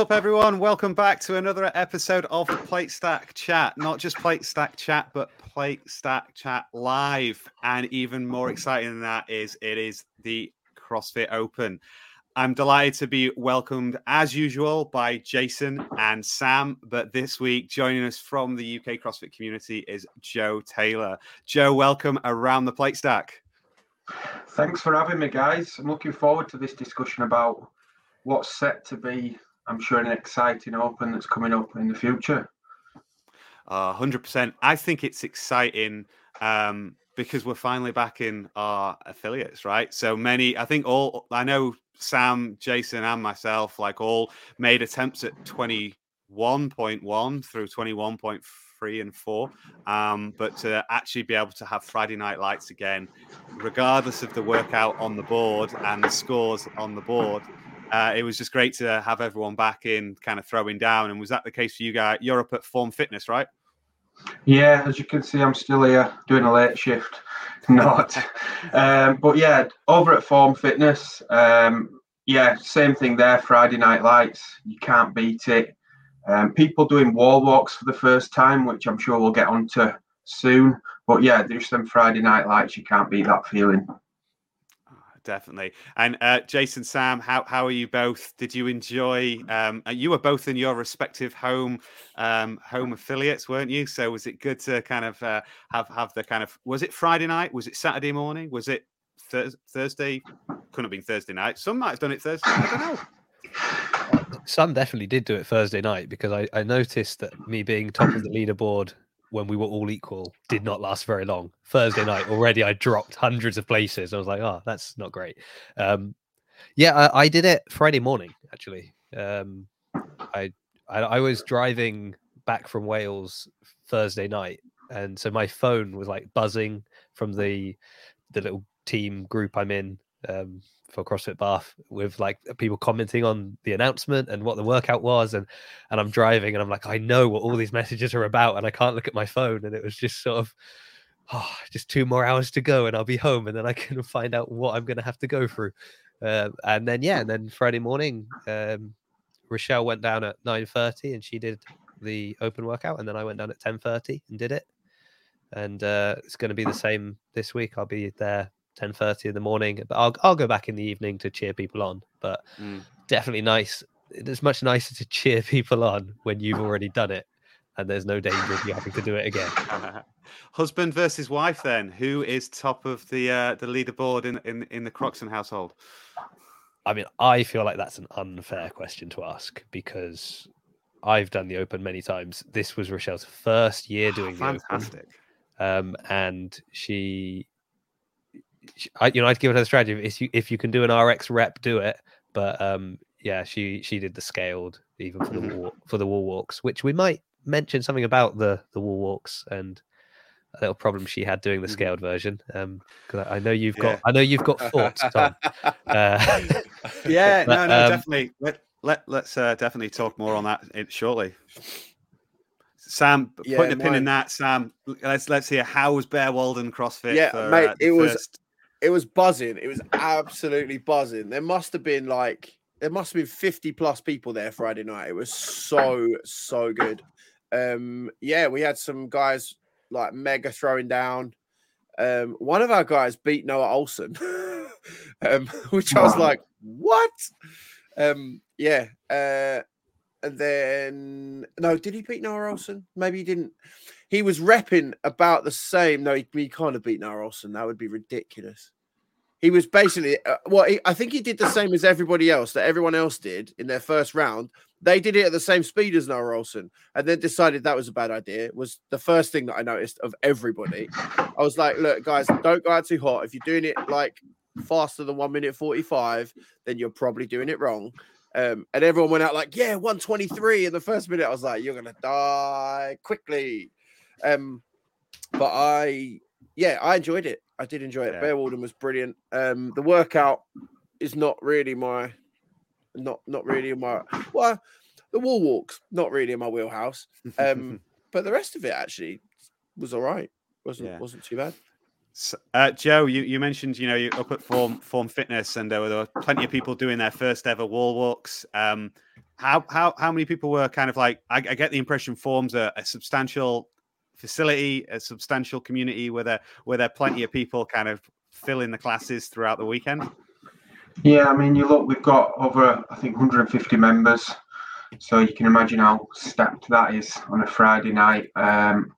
up, everyone? Welcome back to another episode of Plate Stack Chat. Not just Plate Stack Chat, but Plate Stack Chat Live. And even more exciting than that is it is the CrossFit Open. I'm delighted to be welcomed as usual by Jason and Sam. But this week, joining us from the UK CrossFit community is Joe Taylor. Joe, welcome around the Plate Stack. Thanks for having me, guys. I'm looking forward to this discussion about what's set to be, I'm sure, an exciting open that's coming up in the future. Uh, 100%. I think it's exciting um, because we're finally back in our affiliates, right? So many, I think all, I know Sam, Jason, and myself, like all made attempts at 21.1 through 21.3 and 4. Um, but to actually be able to have Friday Night Lights again, regardless of the workout on the board and the scores on the board, uh, it was just great to have everyone back in kind of throwing down. And was that the case for you guys? You're up at Form Fitness, right? Yeah, as you can see, I'm still here doing a late shift. Not, um, but yeah, over at Form Fitness, um, yeah, same thing there. Friday Night Lights, you can't beat it. Um, people doing wall walks for the first time, which I'm sure we'll get onto soon. But yeah, there's some Friday Night Lights. You can't beat that feeling definitely. And uh, Jason, Sam, how how are you both? Did you enjoy? Um, uh, you were both in your respective home um, home affiliates, weren't you? So was it good to kind of uh, have have the kind of was it Friday night? Was it Saturday morning? Was it th- Thursday? Couldn't have been Thursday night. Some might have done it Thursday. I don't know. Some definitely did do it Thursday night because I, I noticed that me being top of the leaderboard when we were all equal did not last very long. Thursday night already, I dropped hundreds of places. I was like, oh, that's not great. Um, yeah, I, I, did it Friday morning actually. Um, I, I, I was driving back from Wales Thursday night, and so my phone was like buzzing from the the little team group I'm in. Um, for CrossFit Bath with like people commenting on the announcement and what the workout was, and and I'm driving and I'm like, I know what all these messages are about, and I can't look at my phone, and it was just sort of, oh, just two more hours to go, and I'll be home, and then I can find out what I'm going to have to go through, uh, and then yeah, and then Friday morning, um, Rochelle went down at nine thirty, and she did the open workout, and then I went down at ten thirty and did it, and uh, it's going to be the same this week. I'll be there ten thirty in the morning. But I'll I'll go back in the evening to cheer people on. But mm. definitely nice. It's much nicer to cheer people on when you've already done it, and there's no danger of you having to do it again. Husband versus wife. Then who is top of the uh, the leaderboard in in in the Croxon household? I mean, I feel like that's an unfair question to ask because I've done the Open many times. This was Rochelle's first year doing oh, fantastic. the Open. Um, and she I, you know, I'd give her the strategy. If you if you can do an RX rep, do it. But um, yeah, she she did the scaled even for the mm-hmm. wall, for the wall walks, which we might mention something about the the wall walks and a little problem she had doing the mm-hmm. scaled version. Um, because I, I, know you've got yeah. I know you've got thoughts, Tom. Uh, yeah, but, no, no, um, definitely. Let let let's uh, definitely talk more on that shortly. Sam, yeah, putting a pin in that, Sam. Let's let's hear how was Bear Walden CrossFit? Yeah, for, mate, uh, it was first it was buzzing. It was absolutely buzzing. There must have been like there must have been 50 plus people there Friday night. It was so, so good. Um, yeah, we had some guys like mega throwing down. Um, one of our guys beat Noah Ohlsen, um, which I was like, what? Um, yeah. Uh, and then no, did he beat Noah Ohlsen? Maybe he didn't. He was repping about the same. No, he, he kind of beat Noah Ohlsen. That would be ridiculous. He was basically uh, well. He, I think he did the same as everybody else that everyone else did in their first round. They did it at the same speed as Noah Ohlsen, and then decided that was a bad idea. Was the first thing that I noticed of everybody. I was like, look, guys, don't go out too hot. If you're doing it like faster than one minute forty five, then you're probably doing it wrong. Um, and everyone went out like, yeah, 123 in the first minute. I was like, you're gonna die quickly. Um, but I, yeah, I enjoyed it. I did enjoy it. Yeah. Bear Walden was brilliant. Um, the workout is not really my, not not really my. Well, the wall walks not really in my wheelhouse. Um, but the rest of it actually was all right. wasn't yeah. wasn't too bad. So, uh, Joe, you, you mentioned you know you up at Form Form Fitness, and there were, there were plenty of people doing their first ever wall walks. Um, how how how many people were kind of like? I, I get the impression forms a, a substantial facility, a substantial community where there where there are plenty of people kind of filling the classes throughout the weekend. Yeah, I mean, you look, we've got over, I think, 150 members. So you can imagine how stacked that is on a Friday night. Um,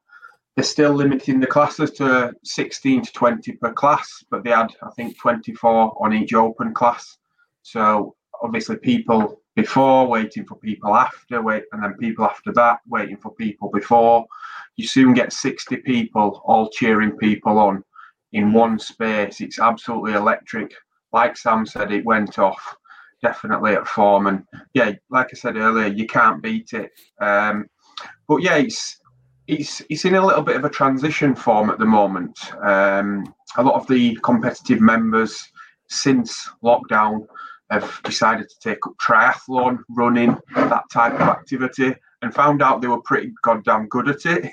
they're still limiting the classes to 16 to 20 per class, but they had, I think, 24 on each open class. So obviously, people before waiting for people after, wait, and then people after that waiting for people before. You soon get 60 people all cheering people on in one space. It's absolutely electric like Sam said, it went off definitely at form. And yeah, like I said earlier, you can't beat it. Um, but yeah, it's it's it's in a little bit of a transition form at the moment. Um, a lot of the competitive members since lockdown have decided to take up triathlon, running, that type of activity, and found out they were pretty goddamn good at it.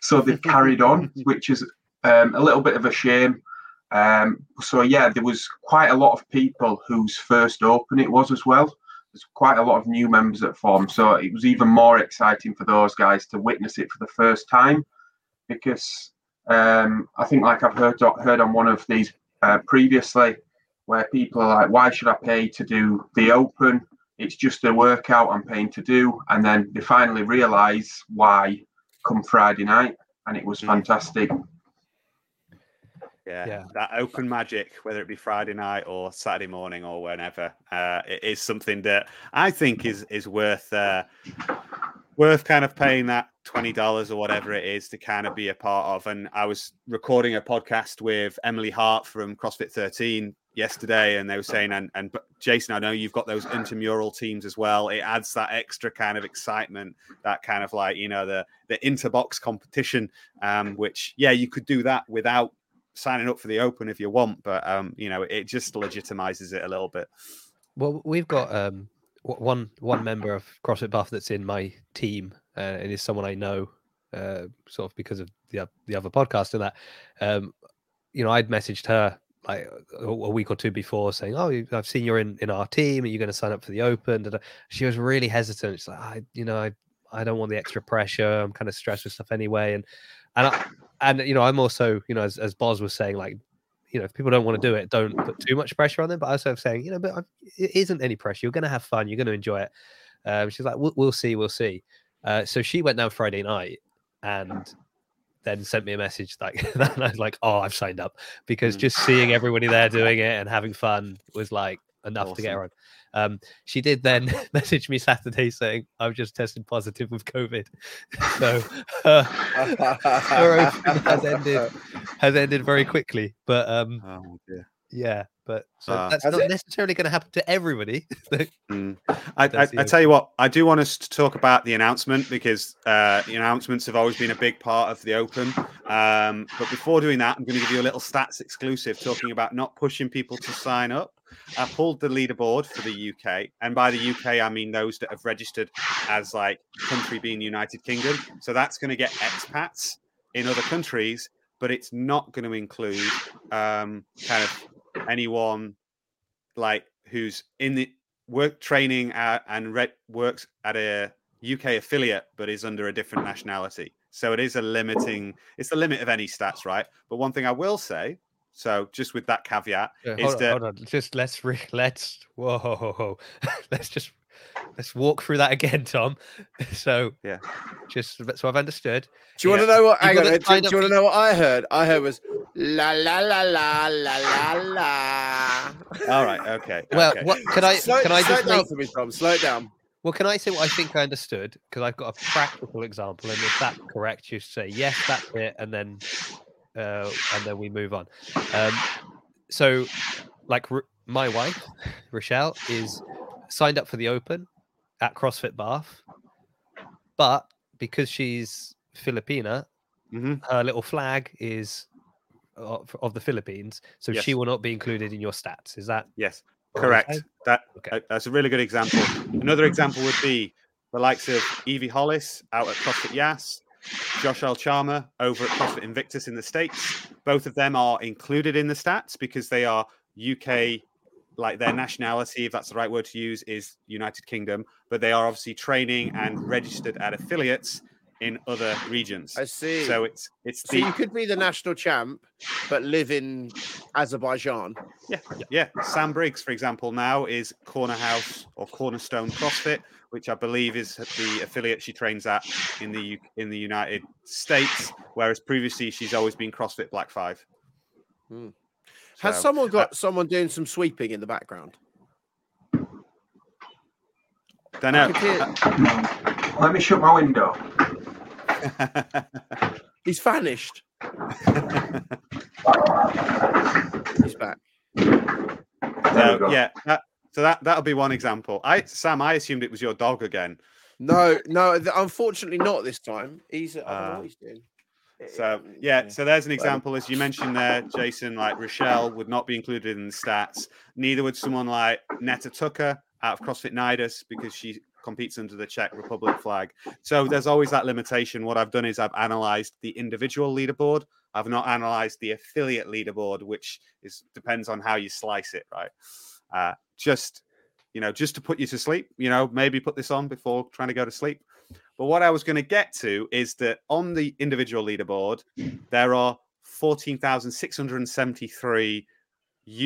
so they've carried on, which is um, a little bit of a shame. Um, so yeah, there was quite a lot of people whose first open it was as well. There's quite a lot of new members at form, so it was even more exciting for those guys to witness it for the first time, because um, I think, like I've heard heard on one of these uh, previously, where people are like, "Why should I pay to do the open? It's just a workout I'm paying to do," and then they finally realise why come Friday night, and it was mm. fantastic. Yeah, yeah, that open magic, whether it be Friday night or Saturday morning or whenever, uh, it is something that I think is is worth uh, worth kind of paying that twenty dollars or whatever it is to kind of be a part of. And I was recording a podcast with Emily Hart from CrossFit 13 yesterday, and they were saying, and and Jason, I know you've got those intramural teams as well. It adds that extra kind of excitement, that kind of like you know the the interbox competition, um, which yeah, you could do that without signing up for the Open if you want, but um, you know, it just legitimizes it a little bit. Well, we've got um one one member of CrossFit Bath that's in my team, uh, and is someone I know, uh, sort of because of the the other podcast and that. Um, you know, I'd messaged her like a, week or two before saying, "Oh, I've seen you're in in our team. and you're going to sign up for the Open?" She was really hesitant. She's like, "I, you know, I I don't want the extra pressure. I'm kind of stressed with stuff anyway." And and I, and you know, I'm also, you know, as as Boz was saying, like, you know, if people don't want to do it, don't put too much pressure on them. But I was saying, you know, but it isn't any pressure. You're going to have fun. You're going to enjoy it. Um, she's like, we'll, we'll see, we'll see. Uh, so she went down Friday night and then sent me a message like. And I was like, oh, I've signed up because mm. just seeing everybody there doing it and having fun was like enough awesome. to get her on. Um, she did then message me Saturday saying I've just tested positive with COVID. So uh, her open has ended has ended very quickly. But um, oh, yeah, but so uh, that's not it. necessarily going to happen to everybody. mm. I, I, I, tell you what, I do want us to talk about the announcement because uh, the announcements have always been a big part of the Open. Um, but before doing that, I'm going to give you a little stats exclusive talking about not pushing people to sign up. I pulled the leaderboard for the UK, and by the UK I mean those that have registered as like country being United Kingdom. So that's going to get expats in other countries, but it's not going to include um, kind of anyone like who's in the work training at, and re- works at a UK affiliate, but is under a different nationality. So it is a limiting. It's the limit of any stats, right? But one thing I will say so just with that caveat, yeah, is hold that on. just let's re- let's whoa, whoa, whoa, whoa. let's just let's walk through that again, Tom. So yeah, just so I've understood. Do you yeah. want to know what? Hang on, do, do you want to know what I heard? I heard was la la la la la la la. All right, okay. Well, okay. what can I slow, can I slow just down make... for me, Tom? Slow it down. Well, can I say what I think I understood? Because I've got a practical example, and if that's correct, you say yes, that's it, and then uh, and then we move on. Um, so, like R- my wife, Rochelle, is signed up for the Open at CrossFit Bath, but because she's Filipina, mm-hmm. her little flag is of, of the Philippines, so yes. she will not be included in your stats. Is that yes? Correct. That okay. uh, that's a really good example. Another example would be the likes of Evie Hollis out at CrossFit Yass, Josh Alchama over at CrossFit Invictus in the States. Both of them are included in the stats because they are UK like their nationality, if that's the right word to use, is United Kingdom, but they are obviously training and registered at affiliates in other regions. I see. So it's it's So the you could be the national champ, but live in Azerbaijan. yeah yeah. Sam Briggs, for example, now is Corner House or Cornerstone CrossFit, which I believe is the affiliate she trains at in the U- in the United States, whereas previously she's always been CrossFit Black Five. Hmm. Has So, someone got someone doing some sweeping in the background? don't know. Let me shut my window. He's vanished. He's back. So, yeah, that, so that that'll be one example. I Sam, I assumed it was your dog again. No, no, unfortunately not this time. He's I don't know what uh, he's doing. So yeah, so there's an example, as you mentioned there, Jason. Like Rochelle would not be included in the stats. Neither would someone like Netta Tucker out of CrossFit Nidus because she competes under the Czech Republic flag. So there's always that limitation. What I've done is I've analysed the individual leaderboard. I've not analysed the affiliate leaderboard, which is depends on how you slice it, right? Uh, just you know, just to put you to sleep. You know, maybe put this on before trying to go to sleep. But what I was going to get to is that on the individual leaderboard, there are 14,673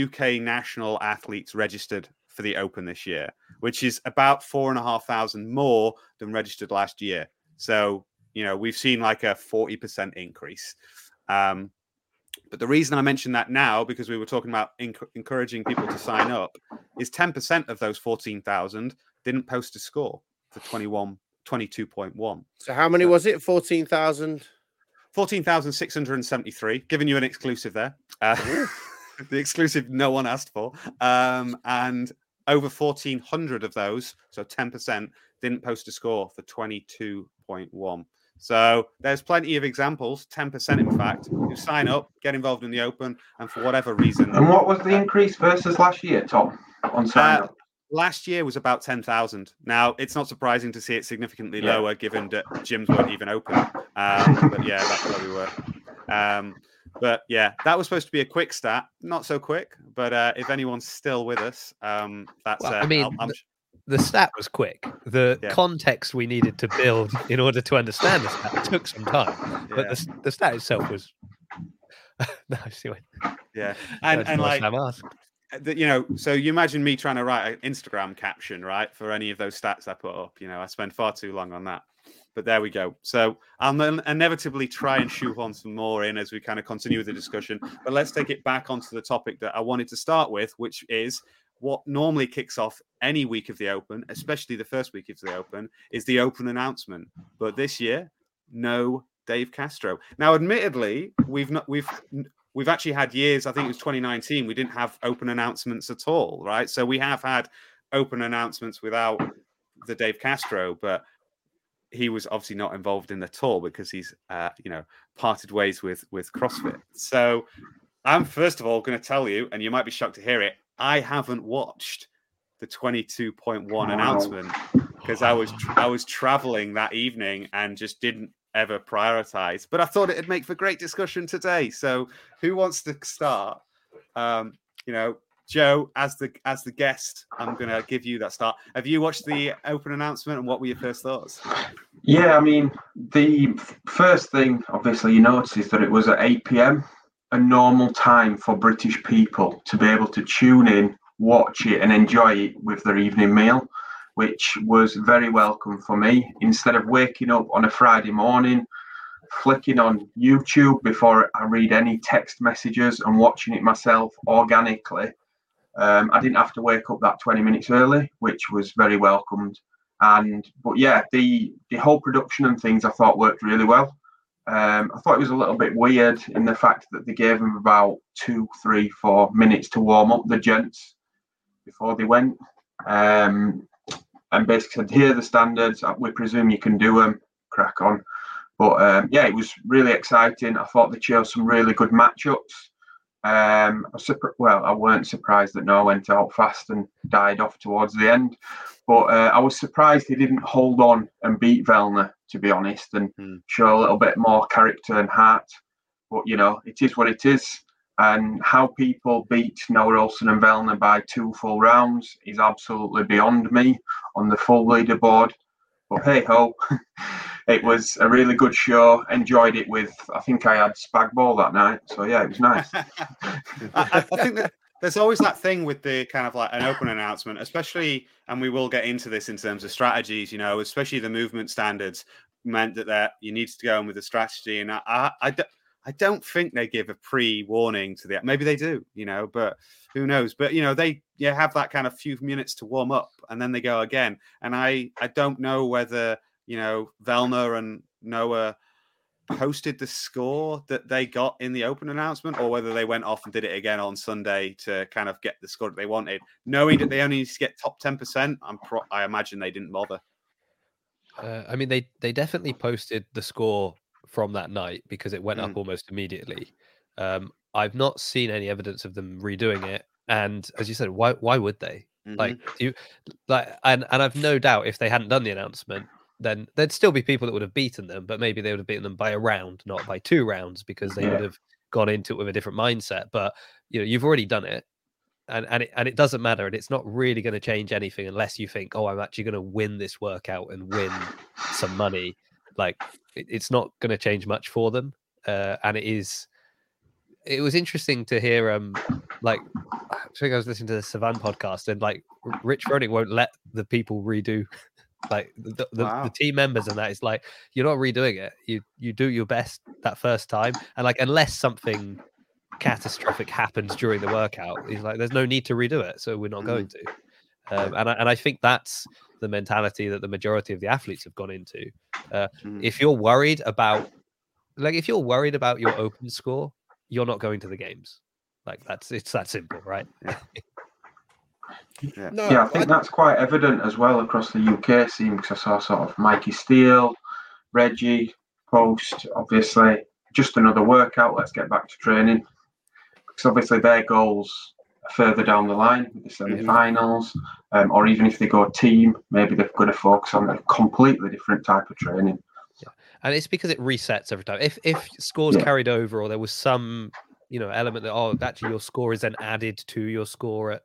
UK national athletes registered for the Open this year, which is about four and a half thousand more than registered last year. So, you know, we've seen like a 40% increase. Um, but the reason I mention that now, because we were talking about enc- encouraging people to sign up, is 10% of those 14,000 didn't post a score for 21, 22.1. So how many So- was it? Fourteen thousand. 14,673, giving you an exclusive there. Uh, the exclusive no one asked for. Um, and over 1,400 of those, so 10%, didn't post a score for 22.1. So there's plenty of examples, 10% in fact, who sign up, get involved in the Open, and for whatever reason, And what was the increase versus last year, Tom, on sign Uh, up? Last year was about 10,000. Now, it's not surprising to see it significantly Yeah. lower given that gyms weren't even open. Um, but yeah, that's where we were. Um, but yeah, that was supposed to be a quick stat. Not so quick, but uh, if anyone's still with us, um, that's. Well, uh, I mean, I'll- I'm the- The stat was quick. The Yeah. context we needed to build in order to understand the stat took some time. But yeah, the, the stat itself was. no, I see what- yeah. And, that's and what like, Asked. the- you know, so you imagine me trying to write an Instagram caption, right, for any of those stats I put up. You know, I spend far too long on that. But there we go. So I'll inevitably try and shoehorn some more in as we kind of continue with the discussion. But let's take it back onto the topic that I wanted to start with, which is what normally kicks off any week of the Open, especially the first week of the Open, is the Open announcement. But this year, no Dave Castro. Now, admittedly, we've not we've we've actually had years. I think it was 2019. We didn't have Open announcements at all, right? So we have had Open announcements without the Dave Castro, but he was obviously not involved in the tour because he's uh, you know parted ways with with CrossFit. So I'm first of all going to tell you, and you might be shocked to hear it. I haven't watched the 22.1 Wow. announcement because I was I was traveling that evening and just didn't ever prioritize. But I thought it'd make for great discussion today. So who wants to start? Um, you know, Joe, as the as the guest, I'm gonna give you that start. Have you watched the open announcement and what were your first thoughts? Yeah, I mean, the first thing, obviously, you notice is that it was at 8 p.m., a normal time for British people to be able to tune in, watch it, and enjoy it with their evening meal, which was very welcome for me. Instead of waking up on a Friday morning, flicking on YouTube before I read any text messages and watching it myself organically, um, I didn't have to wake up that 20 minutes early, which was very welcomed. And but yeah the the whole production and things i thought worked really well. Um, i thought it was a little bit weird in the fact that they gave them about two three four minutes to warm up the gents before they went. Um, and basically said here are the standards uh, we presume you can do them crack on but um, yeah it was really exciting i thought they chose some really good matchups um, I was surpri- well, I weren't surprised that Noah went out fast and died off towards the end, but uh, I was surprised he didn't hold on and beat Vellner, to be honest, and Hmm. show a little bit more character and heart. But you know, it is what it is. And how people beat Noah Ohlsen and Vellner by two full rounds is absolutely beyond me on the full leaderboard. But hey ho, it was a really good show. Enjoyed it with, I think I had spag ball that night. So yeah, it was nice. I, I think that there's always that thing with the kind of like an open announcement, especially, and we will get into this in terms of strategies, you know, especially the movement standards meant that there you need to go in with a strategy. And I, I, I, I don't think they give a pre-warning to the maybe they do, you know, but who knows? But you know, they you have that kind of few minutes to warm up and then they go again. And I I don't know whether, you know, Vellner and Noah posted the score that they got in the open announcement or whether they went off and did it again on Sunday to kind of get the score that they wanted, knowing that they only need to get top 10%. I'm pro- I imagine they didn't bother. Uh, I mean, they they definitely posted the score from that night because it went mm. up almost immediately. Um, I've not seen any evidence of them redoing it, and as you said, why why would they? Mm-hmm. Like you, like, and and I've no doubt if they hadn't done the announcement, then there'd still be people that would have beaten them, but maybe they would have beaten them by a round, not by two rounds, because they yeah. would have gone into it with a different mindset. But you know, you've already done it, and and it, and it doesn't matter, and it's not really going to change anything unless you think, oh, I'm actually going to win this workout and win some money. Like it, it's not going to change much for them, uh, and it is. It was interesting to hear, um, like I think I was listening to the Sevan podcast, and like Rich Froning won't let the people redo like the, the, wow. the, team members and that is like you're not redoing it you you do your best that first time and like unless something catastrophic happens during the workout he's like there's no need to redo it so we're not mm. going to um, and, I, and I think that's the mentality that the majority of the athletes have gone into uh, mm. if you're worried about like if you're worried about your open score you're not going to the games like that's it's that simple right yeah. Yeah. No, yeah, I think I... that's quite evident as well across the UK scene because I saw sort of Mikey Steele, Reggie post, obviously, just another workout. Let's get back to training. Because obviously their goals further down the line with the mm-hmm. semi-finals, um, or even if they go team, maybe they're going to focus on a completely different type of training. Yeah, and it's because it resets every time. If if scores yeah. carried over, or there was some you know element that oh actually your score is then added to your score at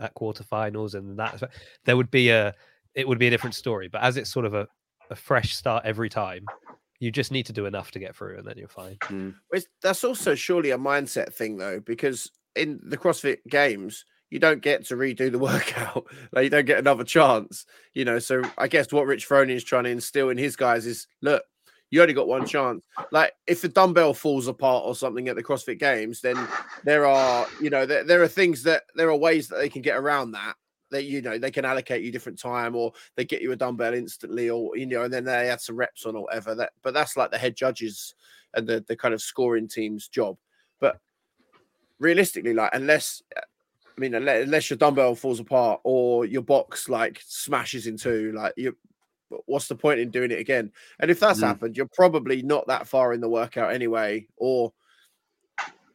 at quarterfinals and that there would be a it would be a different story. But as it's sort of a, a fresh start every time, you just need to do enough to get through and then you're fine. Mm. That's also surely a mindset thing though, because in the CrossFit games, you don't get to redo the workout. like you don't get another chance. You know, so I guess what Rich Froning is trying to instill in his guys is look, you only got one chance. Like if the dumbbell falls apart or something at the CrossFit Games, then there are, you know, there, there are things that there are ways that they can get around that. That you know they can allocate you different time, or they get you a dumbbell instantly, or you know, and then they add some reps on or whatever. That, but that's like the head judges and the the kind of scoring team's job. But realistically, like unless I mean, unless your dumbbell falls apart or your box like smashes in two, like you what's the point in doing it again? And if that's mm. happened, you're probably not that far in the workout anyway, or,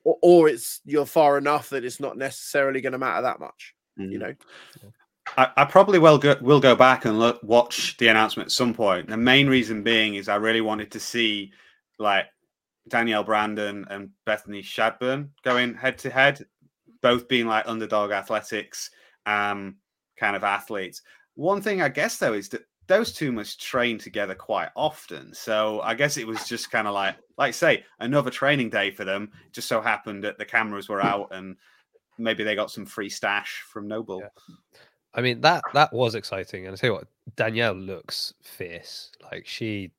or or, it's you're far enough that it's not necessarily going to matter that much. Mm. You know. I, I, probably will go will go back and look watch the announcement at some point. The main reason being is I really wanted to see like Danielle Brandon and Bethany Shadburne going head to head, both being like underdog athletics um kind of athletes. One thing I guess though is that those two must train together quite often. So I guess it was just kind of like, like say, another training day for them. just so happened that the cameras were out and maybe they got some free stash from NOBULL. Yeah. I mean that that was exciting, and I tell you what, Danielle looks fierce. Like she,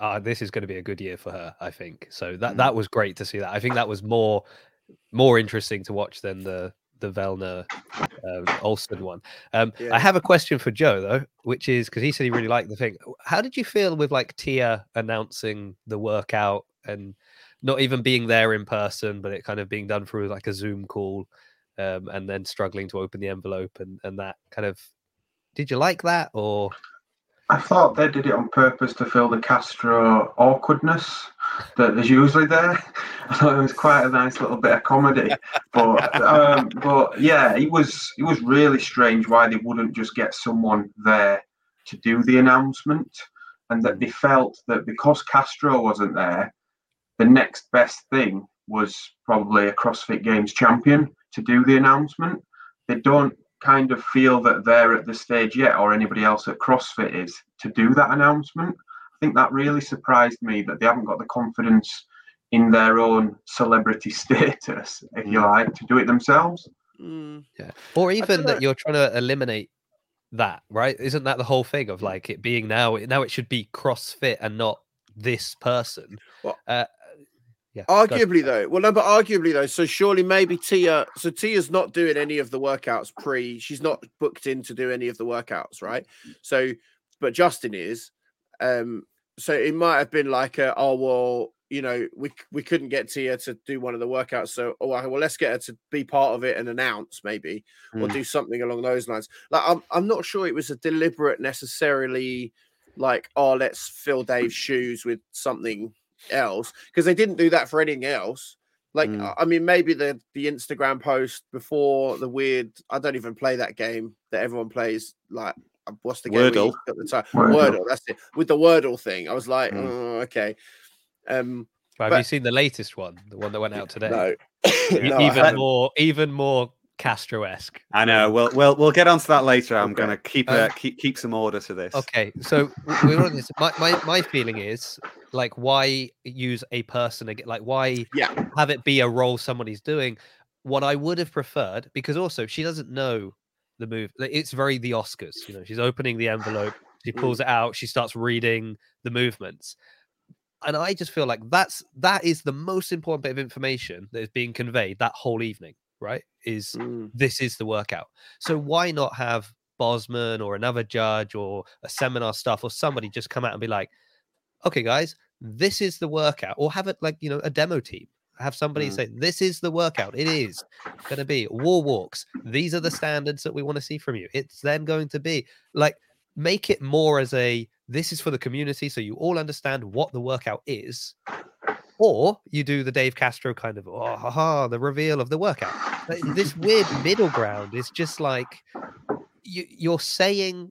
uh, this is going to be a good year for her. I think so. That mm. that was great to see. That I think that was more more interesting to watch than the the Vellner um, Ohlsen one. Um, yeah. I have a question for Joe though, which is because he said he really liked the thing. How did you feel with like Tia announcing the workout and not even being there in person, but it kind of being done through like a Zoom call, um, and then struggling to open the envelope and and that kind of. Did you like that or? I thought they did it on purpose to fill the Castro awkwardness that is usually there. I thought it was quite a nice little bit of comedy, but um, but yeah, it was it was really strange why they wouldn't just get someone there to do the announcement, and that they felt that because Castro wasn't there, the next best thing was probably a CrossFit Games champion to do the announcement. They don't kind of feel that they're at the stage yet, or anybody else at CrossFit is, to do that announcement. I think that really surprised me that they haven't got the confidence in their own celebrity status, if you like, to do it themselves. Mm. Yeah. Or even that you're trying to eliminate that, right? Isn't that the whole thing of like it being now now it should be CrossFit and not this person? Well, uh, yeah. Arguably though, well no, but arguably though, so surely maybe Tia so Tia's not doing any of the workouts pre, she's not booked in to do any of the workouts, right? So but Justin is. Um so it might have been like a, oh well, you know, we we couldn't get Tia to do one of the workouts, so oh well, let's get her to be part of it and announce maybe, or Mm. do something along those lines. Like I'm I'm not sure it was a deliberate necessarily like, oh, let's fill Dave's shoes with something else because they didn't do that for anything else. Like, Mm. I- I mean, maybe the the Instagram post before the weird. I don't even play that game that everyone plays. Like, uh, what's the game Wordle. at the time? Wordle. Wordle. That's it. With the Wordle thing, I was like, Mm. oh, okay. Um, Have but- you seen the latest one, the one that went out today? no, no, even more, even more Castro-esque. I know. We'll we'll we'll get onto that later. I'm Okay. gonna keep Um, uh, keep keep some order to this. Okay, so we're on this. My, my my feeling is like, why use a person again? Like, why Yeah. have it be a role somebody's doing? What I would have preferred, because also she doesn't know the move. It's very the Oscars. You know, she's opening the envelope, she Mm. pulls it out, she starts reading the movements, and I just feel like that's that is the most important bit of information that is being conveyed that whole evening. Right? Is Mm, this is the workout. So why not have Bozman or another judge or a seminar staff or somebody just come out and be like, okay, guys, this is the workout, or have it like you know a demo team. Have somebody Mm. say, this is the workout. It is going to be wall walks. These are the standards that we want to see from you. It's then going to be like make it more as a this is for the community, so you all understand what the workout is. Or you do the Dave Castro kind of, oh, ha ha the reveal of the workout. This weird middle ground is just like you, you're saying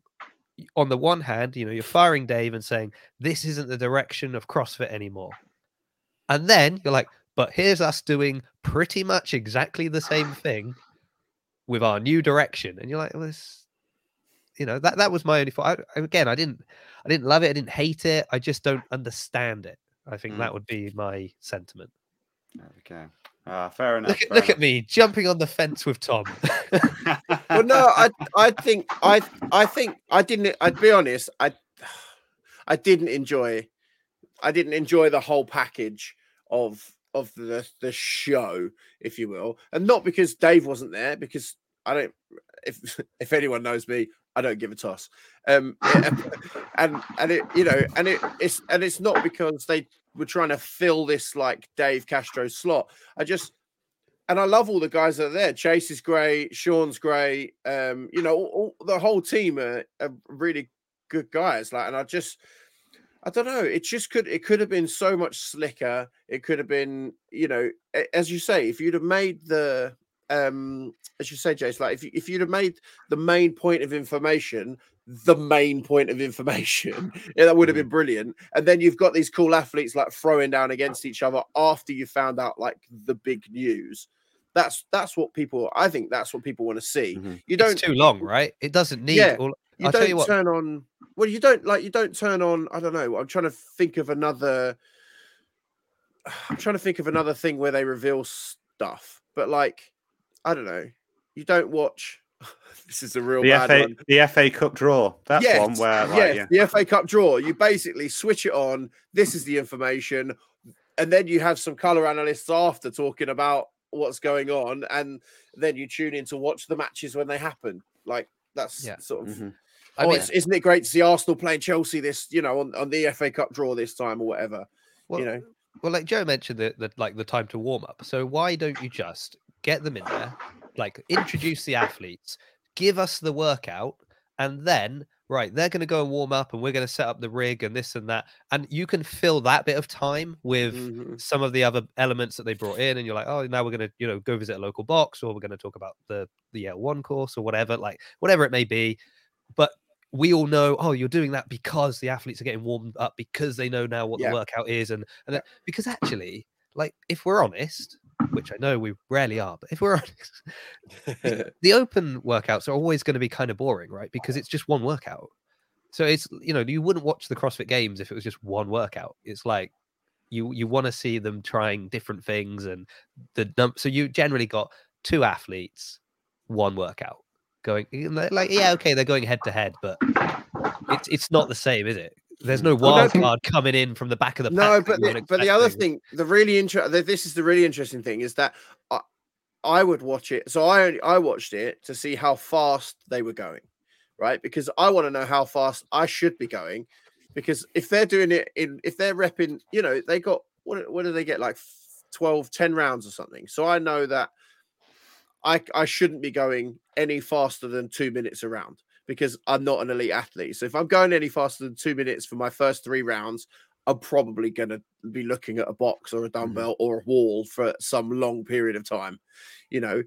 on the one hand, you know, you're firing Dave and saying this isn't the direction of CrossFit anymore. And then you're like, but here's us doing pretty much exactly the same thing with our new direction. And you're like, well, this, you know, that that was my only thought. I, again, I didn't, I didn't love it. I didn't hate it. I just don't understand it. I think Mm. that would be my sentiment. There we go. Ah, fair enough. Look at fair look at me jumping on the fence with Tom. well, no, I I think I I think I didn't. I'd be honest. I I didn't enjoy. I didn't enjoy the whole package of of the the show, if you will, and not because Dave wasn't there. Because I don't. If if anyone knows me, I don't give a toss. Um, and and it you know, and it it's and it's not because they were trying to fill this like Dave Castro slot. I just and I love all the guys that are there. Chase is great, Sean's great. Um, you know, all, all- the whole team are, are really good guys. Like, and I just, I don't know. It just could, it could have been so much slicker. It could have been, you know, as you say, if you'd have made the, um, as you say, Jace, like if you, if you'd have made the main point of information the main point of information, yeah, that would have been brilliant. And then you've got these cool athletes like throwing down against each other after you found out like the big news. That's that's what people. I think that's what people want to see. Mhm. You don't. it's too long, right? It doesn't need Yeah, all. you I'll don't you what. turn on. Well, you don't like. You don't turn on. I don't know. I'm trying to think of another. I'm trying to think of another thing where they reveal stuff, but like, I don't know. You don't watch. this is a real the bad FA one. the FA Cup draw. That's one where like, yes, yeah. the FA Cup draw. You basically switch it on. This is the information, and then you have some color analysts after talking about what's going on, and then you tune in to watch the matches when they happen. Like that's Yeah. sort of. Mhm. I oh, mean, it's, isn't it great to see Arsenal playing Chelsea this, you know, on, on the FA Cup draw this time or whatever? well, you know, well, like Joe mentioned, the, the like the time to warm up. So why don't you just get them in there, like introduce the athletes, give us the workout, and then right, they're going to go and warm up, and we're going to set up the rig and this and that, and you can fill that bit of time with Mhm. some of the other elements that they brought in, and you're like, oh, now we're going to you know go visit a local box, or we're going to talk about the the L1 course or whatever, like whatever it may be, but. We all know, oh, you're doing that because the athletes are getting warmed up because they know now what Yeah. the workout is, and and that- because actually, like if we're honest, which I know we rarely are, but if we're honest, the open workouts are always going to be kind of boring, right? Because it's just one workout. So it's you know you wouldn't watch the CrossFit Games if it was just one workout. It's like you you want to see them trying different things and the so you generally got two athletes, one workout going like yeah okay they're going head to head, but it's it's not the same, is it? There's no oh, Well, wild think- card coming in from the back of the no, but the, but the other thing, the really interesting, this is the really interesting thing is that I, I would watch it. So I only, I watched it to see how fast they were going, right? Because I want to know how fast I should be going. Because if they're doing it in, if they're repping, you know, they got what? What do they get? Like 12, 10 rounds or something. So I know that I I shouldn't be going any faster than two minutes a round because I'm not an elite athlete. So if I'm going any faster than two minutes for my first three rounds, I'm probably going to be looking at a box or a mm-hmm. dumbbell or a wall for some long period of time. You know,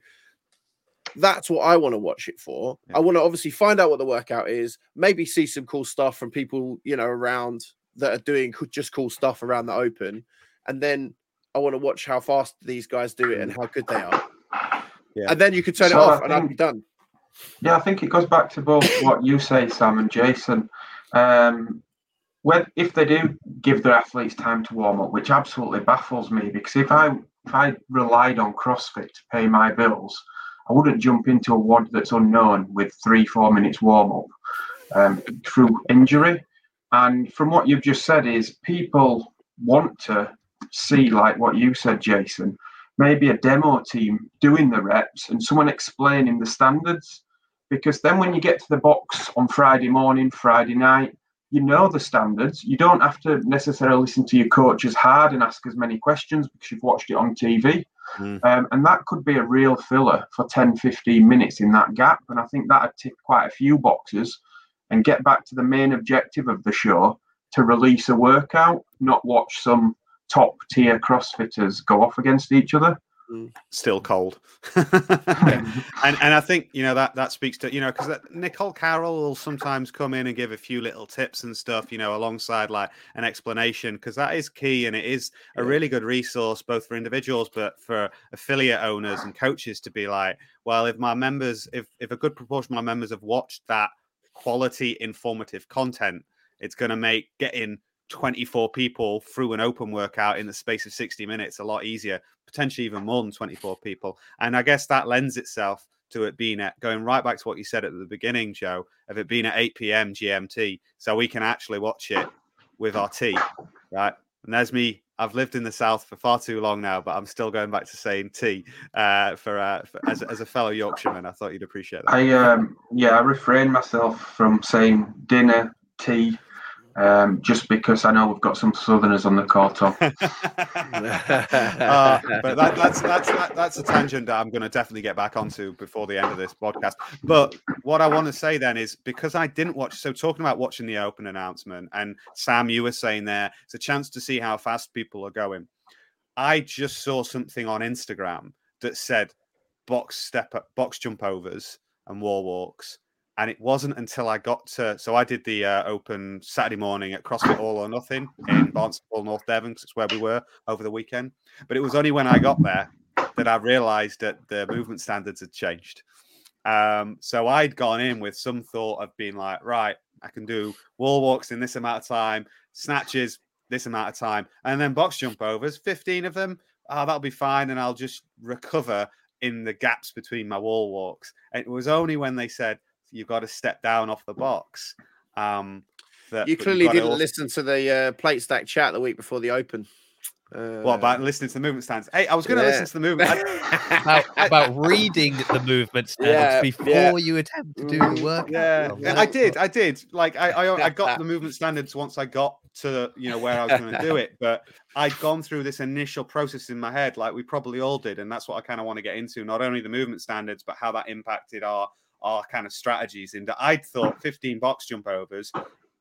that's what I want to watch it for. Yeah. I want to obviously find out what the workout is, maybe see some cool stuff from people, you know, around that are doing just cool stuff around the open. And then I want to watch how fast these guys do it and mm-hmm. how good they are. Yeah. And then you can turn So it off and I'll be done. Yeah, I think it goes back to both what you say, Sam and Jason. Um, when if they do give their athletes time to warm up, which absolutely baffles me, because if I if I relied on CrossFit to pay my bills, I wouldn't jump into a WOD that's unknown with three four minutes warm up um, through injury. And from what you've just said, is people want to see like what you said, Jason. Maybe a demo team doing the reps and someone explaining the standards because then when you get to the box on Friday morning, Friday night, you know the standards. You don't have to necessarily listen to your coach as hard and ask as many questions because you've watched it on TV. Mm. Um, and that could be a real filler for 10, 15 minutes in that gap. And I think that'd tick quite a few boxes and get back to the main objective of the show to release a workout, not watch some top tier CrossFitters go off against each other. Still cold. and and I think you know that that speaks to you know because Nicole Carroll will sometimes come in and give a few little tips and stuff you know alongside like an explanation because that is key and it is a really good resource both for individuals but for affiliate owners and coaches to be like well if my members if if a good proportion of my members have watched that quality informative content it's going to make getting 24 people through an open workout in the space of 60 minutes a lot easier potentially even more than 24 people. And I guess that lends itself to it being at going right back to what you said at the beginning, Joe, of it being at 8 p.m. GMT. So we can actually watch it with our tea, right? And there's me. I've lived in the South for far too long now, but I'm still going back to saying tea uh, for, uh, for as, as a fellow Yorkshireman. I thought you'd appreciate that. I um yeah, I refrain myself from saying dinner, tea, um, just because I know we've got some southerners on the call, Tom. Uh, but that, that's that's that, that's a tangent that I'm going to definitely get back onto before the end of this podcast. But what I want to say then is because I didn't watch, so talking about watching the open announcement, and Sam, you were saying there, it's a chance to see how fast people are going. I just saw something on Instagram that said box step up, box jump overs and wall walks. And it wasn't until I got to, so I did the uh, open Saturday morning at CrossFit All or Nothing in Barnstaple, North Devon, because it's where we were over the weekend. But it was only when I got there that I realized that the movement standards had changed. Um, so I'd gone in with some thought of being like, right, I can do wall walks in this amount of time, snatches this amount of time, and then box jump overs, 15 of them. Oh, that'll be fine. And I'll just recover in the gaps between my wall walks. And it was only when they said, you've got to step down off the box. Um, that You clearly didn't also- listen to the uh, plate stack chat the week before the open. Uh, What about listening to the movement stands? Hey, I was going to Yeah. listen to the movement. About, about reading the movement standards Yeah, before yeah. you attempt to do the Mhm, work. Yeah, yeah, I did. I did. Like I, I, I got the movement standards once I got to you know where I was going to do it, but I'd gone through this initial process in my head, like we probably all did, and that's what I kind of want to get into. Not only the movement standards, but how that impacted our our kind of strategies. And I'd thought 15 box jump overs,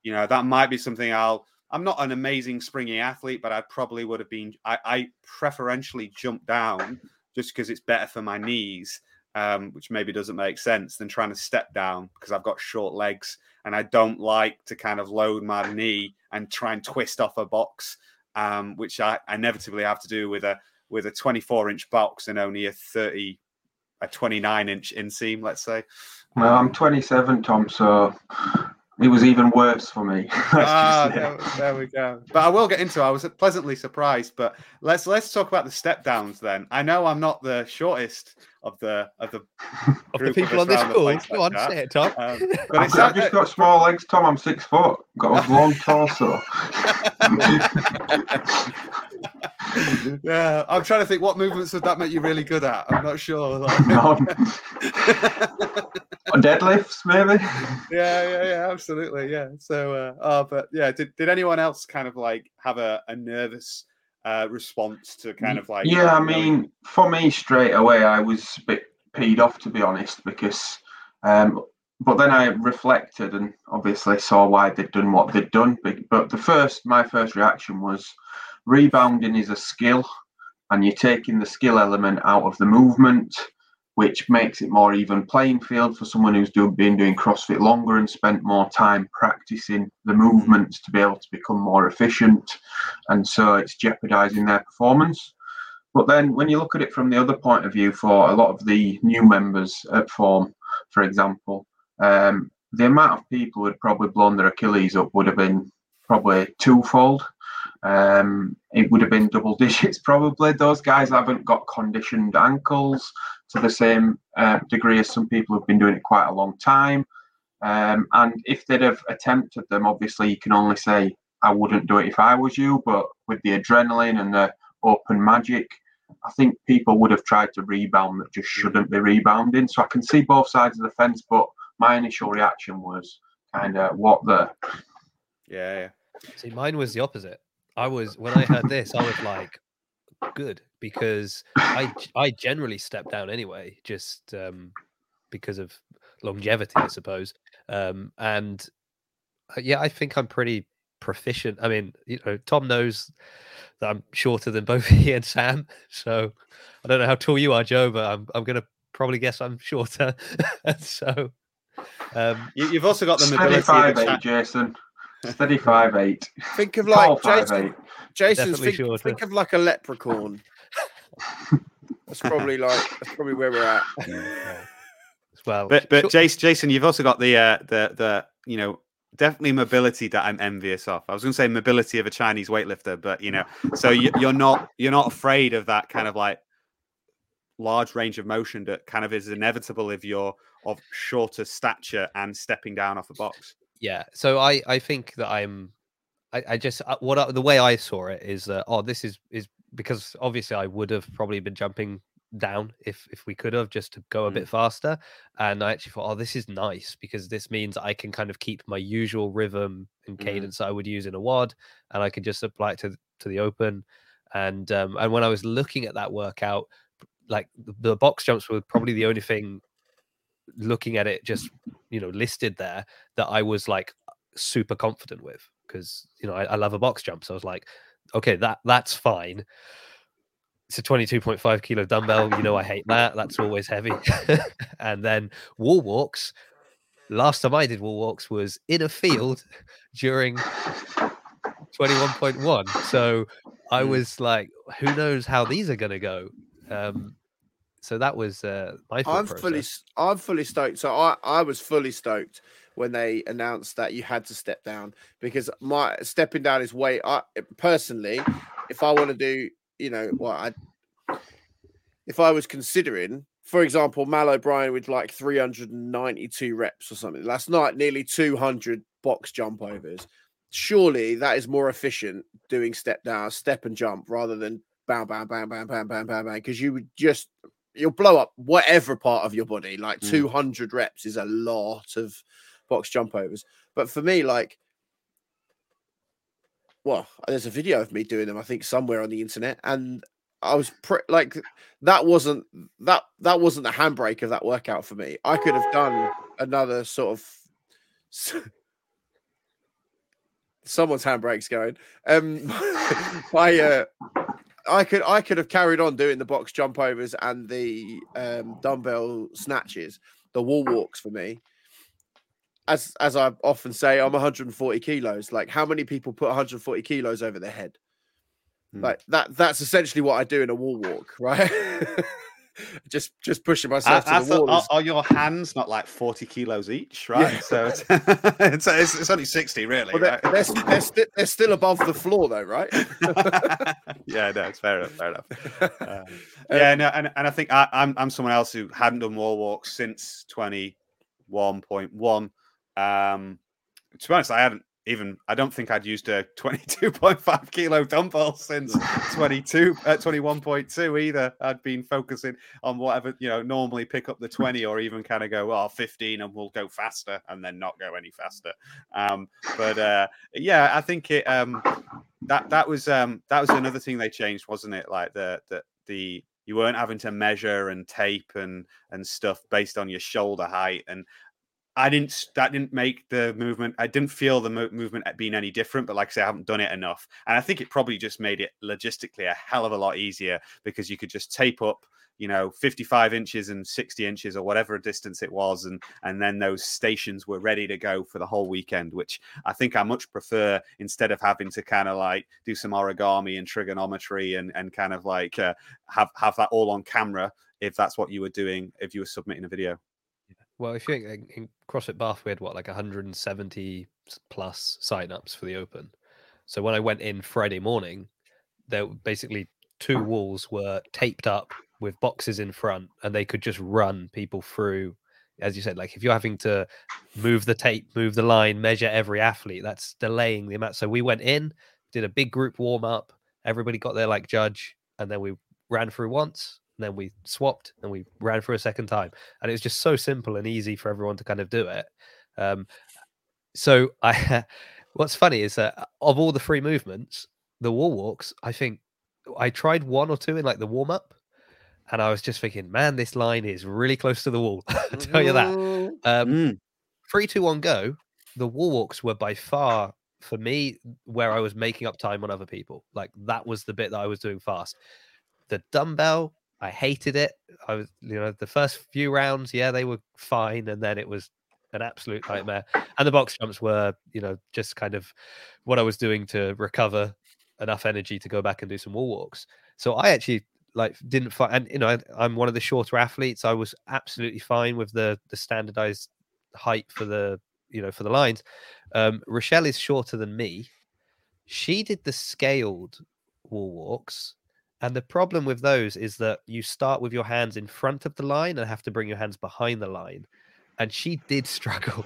you know, that might be something I'll. I'm not an amazing springy athlete, but I probably would have been. I, I preferentially jump down just because it's better for my knees um, which maybe doesn't make sense, than trying to step down because I've got short legs and I don't like to kind of load my knee and try and twist off a box um, which I inevitably have to do with a with a 24 inch box and only a 30 a 29 inch inseam, let's say. Well, I'm 27, Tom, so it was even worse for me. ah, there, there, we go. But I will get into. It. I was pleasantly surprised. But let's let's talk about the step downs then. I know I'm not the shortest of the of the, of the people on this call. Go on, say it, Tom. Um, but I've, I've just got small legs, Tom. I'm six foot. Got a long torso. yeah, I'm trying to think what movements would that make you really good at. I'm not sure. On deadlifts, maybe. Yeah, yeah, yeah, absolutely, yeah. So, uh, oh, but yeah, did, did anyone else kind of like have a, a nervous uh, response to kind of like? Yeah, I mean, know... for me, straight away, I was a bit peed off to be honest, because, um, but then I reflected and obviously saw why they'd done what they'd done. But, but the first, my first reaction was rebounding is a skill, and you're taking the skill element out of the movement, which makes it more even playing field for someone who's do, been doing CrossFit longer and spent more time practicing the movements to be able to become more efficient, and so it's jeopardizing their performance. But then, when you look at it from the other point of view, for a lot of the new members at Form, for example, um, the amount of people who'd probably blown their Achilles up would have been probably twofold. Um, it would have been double digits probably. Those guys haven't got conditioned ankles to the same uh, degree as some people who've been doing it quite a long time. Um, and if they'd have attempted them, obviously you can only say, I wouldn't do it if I was you. But with the adrenaline and the open magic, I think people would have tried to rebound that just shouldn't be rebounding. So I can see both sides of the fence, but my initial reaction was kind of what the. Yeah, yeah. See, mine was the opposite. I was when I heard this, I was like, good because I I generally step down anyway, just um, because of longevity, I suppose. Um, and uh, yeah, I think I'm pretty proficient. I mean, you know, Tom knows that I'm shorter than both he and Sam, so I don't know how tall you are, Joe, but I'm I'm gonna probably guess I'm shorter. so um, you, have also got the mobility. Jason. Steady five eight. Think of like Jason. Jason, think, think, of like a leprechaun. that's probably like that's probably where we're at. well, but but Jason, Jason, you've also got the uh, the the you know definitely mobility that I'm envious of. I was going to say mobility of a Chinese weightlifter, but you know, so you, you're not you're not afraid of that kind of like large range of motion that kind of is inevitable if you're of shorter stature and stepping down off a box yeah so i i think that i'm i, I just uh, what I, the way i saw it is that oh this is is because obviously i would have probably been jumping down if if we could have just to go a mm. bit faster and i actually thought oh this is nice because this means i can kind of keep my usual rhythm and mm. cadence mm. i would use in a WOD and i can just apply it to to the open and um and when i was looking at that workout like the, the box jumps were probably the only thing looking at it just you know listed there that I was like super confident with because you know I, I, love a box jump so I was like okay that that's fine. It's a 22.5 kilo dumbbell you know I hate that that's always heavy. And then wall walks last time I did wall walks was in a field during 21.1 so I hmm. was like who knows how these are going to go? Um, so that was uh, my. I'm process. fully, I'm fully stoked. So I, I was fully stoked when they announced that you had to step down because my stepping down is way. I personally, if I want to do, you know, what I, if I was considering, for example, Mal O'Brien with like 392 reps or something last night, nearly 200 box jump overs. Surely that is more efficient doing step down, step and jump rather than bam, bam, bam, bam, bam, bam, bam, bam, because you would just you'll blow up whatever part of your body. Like mm. 200 reps is a lot of box jump overs. But for me, like, well, there's a video of me doing them, I think, somewhere on the internet, and I was pre- like, that wasn't that that wasn't the handbrake of that workout for me. I could have done another sort of. Someone's handbrake's going. Um, I uh, I could I could have carried on doing the box jump overs and the um, dumbbell snatches, the wall walks for me. As as I often say, I'm 140 kilos. Like, how many people put 140 kilos over their head? Hmm. Like that. That's essentially what I do in a wall walk, right? just just pushing myself I, to the wall. are, are your hands not like 40 kilos each, right? Yeah. So it's, it's, it's, it's only 60, really. Well, they're, right? they're, st- they're, they're still above the floor, though, right? yeah, no, it's fair enough. Fair enough. Uh, yeah, no, and, and I think I, I'm I'm someone else who hadn't done wall walks since 21.1. Um, to be honest, I hadn't even. I don't think I'd used a 22.5 kilo dumbbell since 22 uh, 21.2 either. I'd been focusing on whatever you know normally pick up the 20 or even kind of go oh 15 and we'll go faster and then not go any faster. Um, but uh, yeah, I think it um that that was um that was another thing they changed, wasn't it? Like the the the you weren't having to measure and tape and and stuff based on your shoulder height and I didn't that didn't make the movement I didn't feel the mo- movement being any different but like I say I haven't done it enough. And I think it probably just made it logistically a hell of a lot easier because you could just tape up you know 55 inches and 60 inches or whatever distance it was and and then those stations were ready to go for the whole weekend which i think i much prefer instead of having to kind of like do some origami and trigonometry and and kind of like uh, have have that all on camera if that's what you were doing if you were submitting a video Well, if you in, in CrossFit Bath, we had what like 170 plus sign-ups for the Open. So when I went in Friday morning, there were basically two walls were taped up with boxes in front, and they could just run people through. As you said, like if you're having to move the tape, move the line, measure every athlete, that's delaying the amount. So we went in, did a big group warm up. Everybody got their like judge, and then we ran through once, and then we swapped, and we ran for a second time and it was just so simple and easy for everyone to kind of do it. Um, so I, what's funny is that of all the free movements, the wall walks, I think I tried one or two in like the warm up, and I was just thinking, man, this line is really close to the wall. Tell you that. Mhm. Um, Mm. three, two, one, go. The wall walks were by far for me where I was making up time on other people. Like that was the bit that I was doing fast. The dumbbell, I hated it. I was, you know, the first few rounds, yeah, they were fine, and then it was an absolute nightmare. And the box jumps were, you know, just kind of what I was doing to recover enough energy to go back and do some wall walks. So I actually like didn't find, and you know, I, I'm one of the shorter athletes. I was absolutely fine with the the standardized height for the you know for the lines. Um, Rochelle is shorter than me. She did the scaled wall walks. And the problem with those is that you start with your hands in front of the line and have to bring your hands behind the line. And she did struggle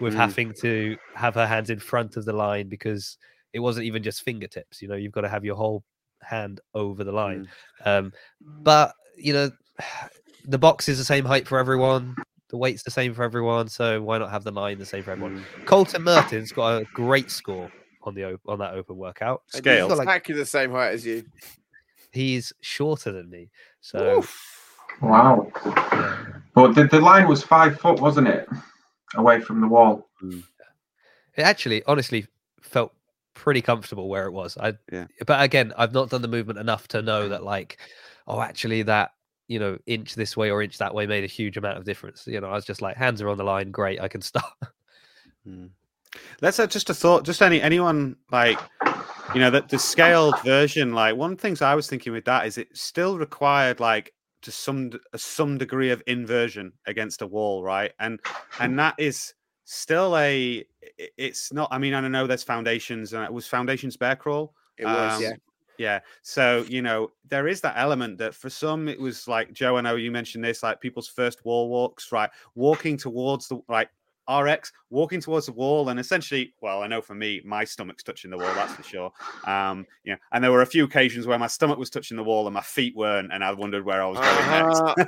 with Mm. having to have her hands in front of the line because it wasn't even just fingertips. You know, you've got to have your whole hand over the line. Um, but you know, the box is the same height for everyone. The weight's the same for everyone, so why not have the line the same for everyone? Mm. Colton Merton's got a great score on the op- on that open workout. And he's Scale. got, like- exactly the same height as you. He's shorter than me, so Oof. Wow. yeah. But the, the line was five foot, wasn't it? Away from the wall. it actually, honestly, felt pretty comfortable where it was. I, Yeah. but again, I've not done the movement enough to know that, like, oh, actually, that you know, inch this way or inch that way made a huge amount of difference. You know, I was just like, hands are on the line, great, I can start. Mm. Let's have just a thought. Just any anyone like you know that the scaled version. Like one of the things I was thinking with that is it still required like to some some degree of inversion against a wall, right? And and that is still a It's not. I mean, I know there's foundations, and it was foundations bear crawl. It was, Um, yeah. Yeah. So, you know, there is that element that for some it was like Joe, I know you mentioned this, like people's first wall walks, right? Walking towards the like RX, walking towards the wall, and essentially, well, I know for me, my stomach's touching the wall, that's for sure. Um, yeah, and there were a few occasions where my stomach was touching the wall and my feet weren't, and I wondered where I was going